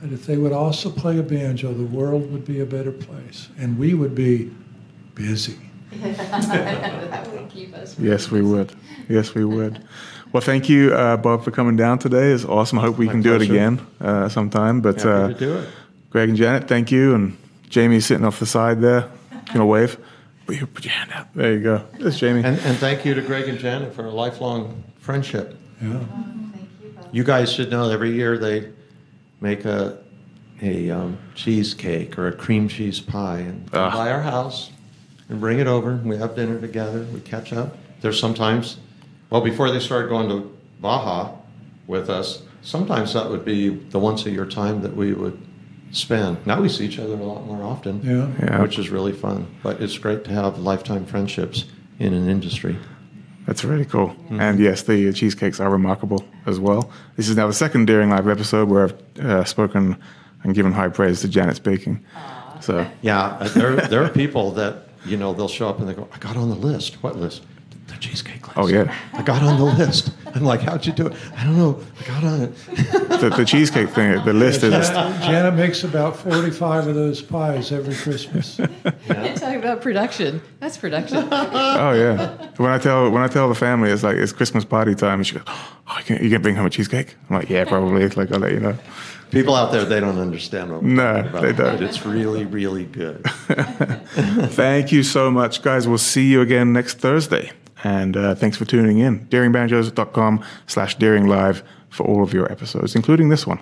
Speaker 3: but if they would also play a banjo, the world would be a better place, and we would be busy.
Speaker 4: that would keep us.
Speaker 1: Yes, we would. Yes, we would. Well, thank you, uh, Bob, for coming down today. It's awesome. I hope we
Speaker 2: My
Speaker 1: can do it again uh, sometime. But
Speaker 2: Happy
Speaker 1: uh,
Speaker 2: to do it.
Speaker 1: Greg and Janet, thank you. And Jamie's sitting off the side there. You know, wave? Put your, put your hand out. There you go. There's Jamie.
Speaker 2: And, and thank you to Greg and Janet for a lifelong friendship.
Speaker 3: Yeah.
Speaker 2: thank You Bob. you guys should know every year they make a a um, cheesecake or a cream cheese pie and come
Speaker 1: Ah.
Speaker 2: our house and bring it over. We have dinner together. We catch up. There's sometimes, well, before they started going to Baja with us, sometimes that would be the once a year time that we would spend. Now we see each other a lot more often,
Speaker 3: Yeah.
Speaker 1: Yeah.
Speaker 2: which is really fun. But it's great to have lifetime friendships in an industry.
Speaker 1: That's really cool. And yes, the cheesecakes are remarkable as well. This is now the second Deering Live episode where I've uh, spoken and given high praise to Janet's baking. So
Speaker 2: Yeah, there there are people that you know they'll show up and they go, "I got on the list." What list? The cheesecake list.
Speaker 1: Oh, yeah.
Speaker 2: I got on the list. I'm like, "How'd you do it?" I don't know. I got on it.
Speaker 1: the, the cheesecake thing, the list is
Speaker 3: Janet makes about 45 of those pies every Christmas.
Speaker 4: Talk about production. That's production.
Speaker 1: Oh yeah. When I tell when I tell the family it's like it's Christmas party time, and she goes, "Oh, you can you can bring home a cheesecake?" I'm like, "Yeah, probably." Like I'll let you know.
Speaker 2: People out there, they don't understand what we're
Speaker 1: No,
Speaker 2: talking about.
Speaker 1: they don't.
Speaker 2: But it's really, really good.
Speaker 1: Thank you so much, guys. We'll see you again next Thursday, and uh, thanks for tuning in. DeeringBanjos.com slash Deering Live for all of your episodes, including this one.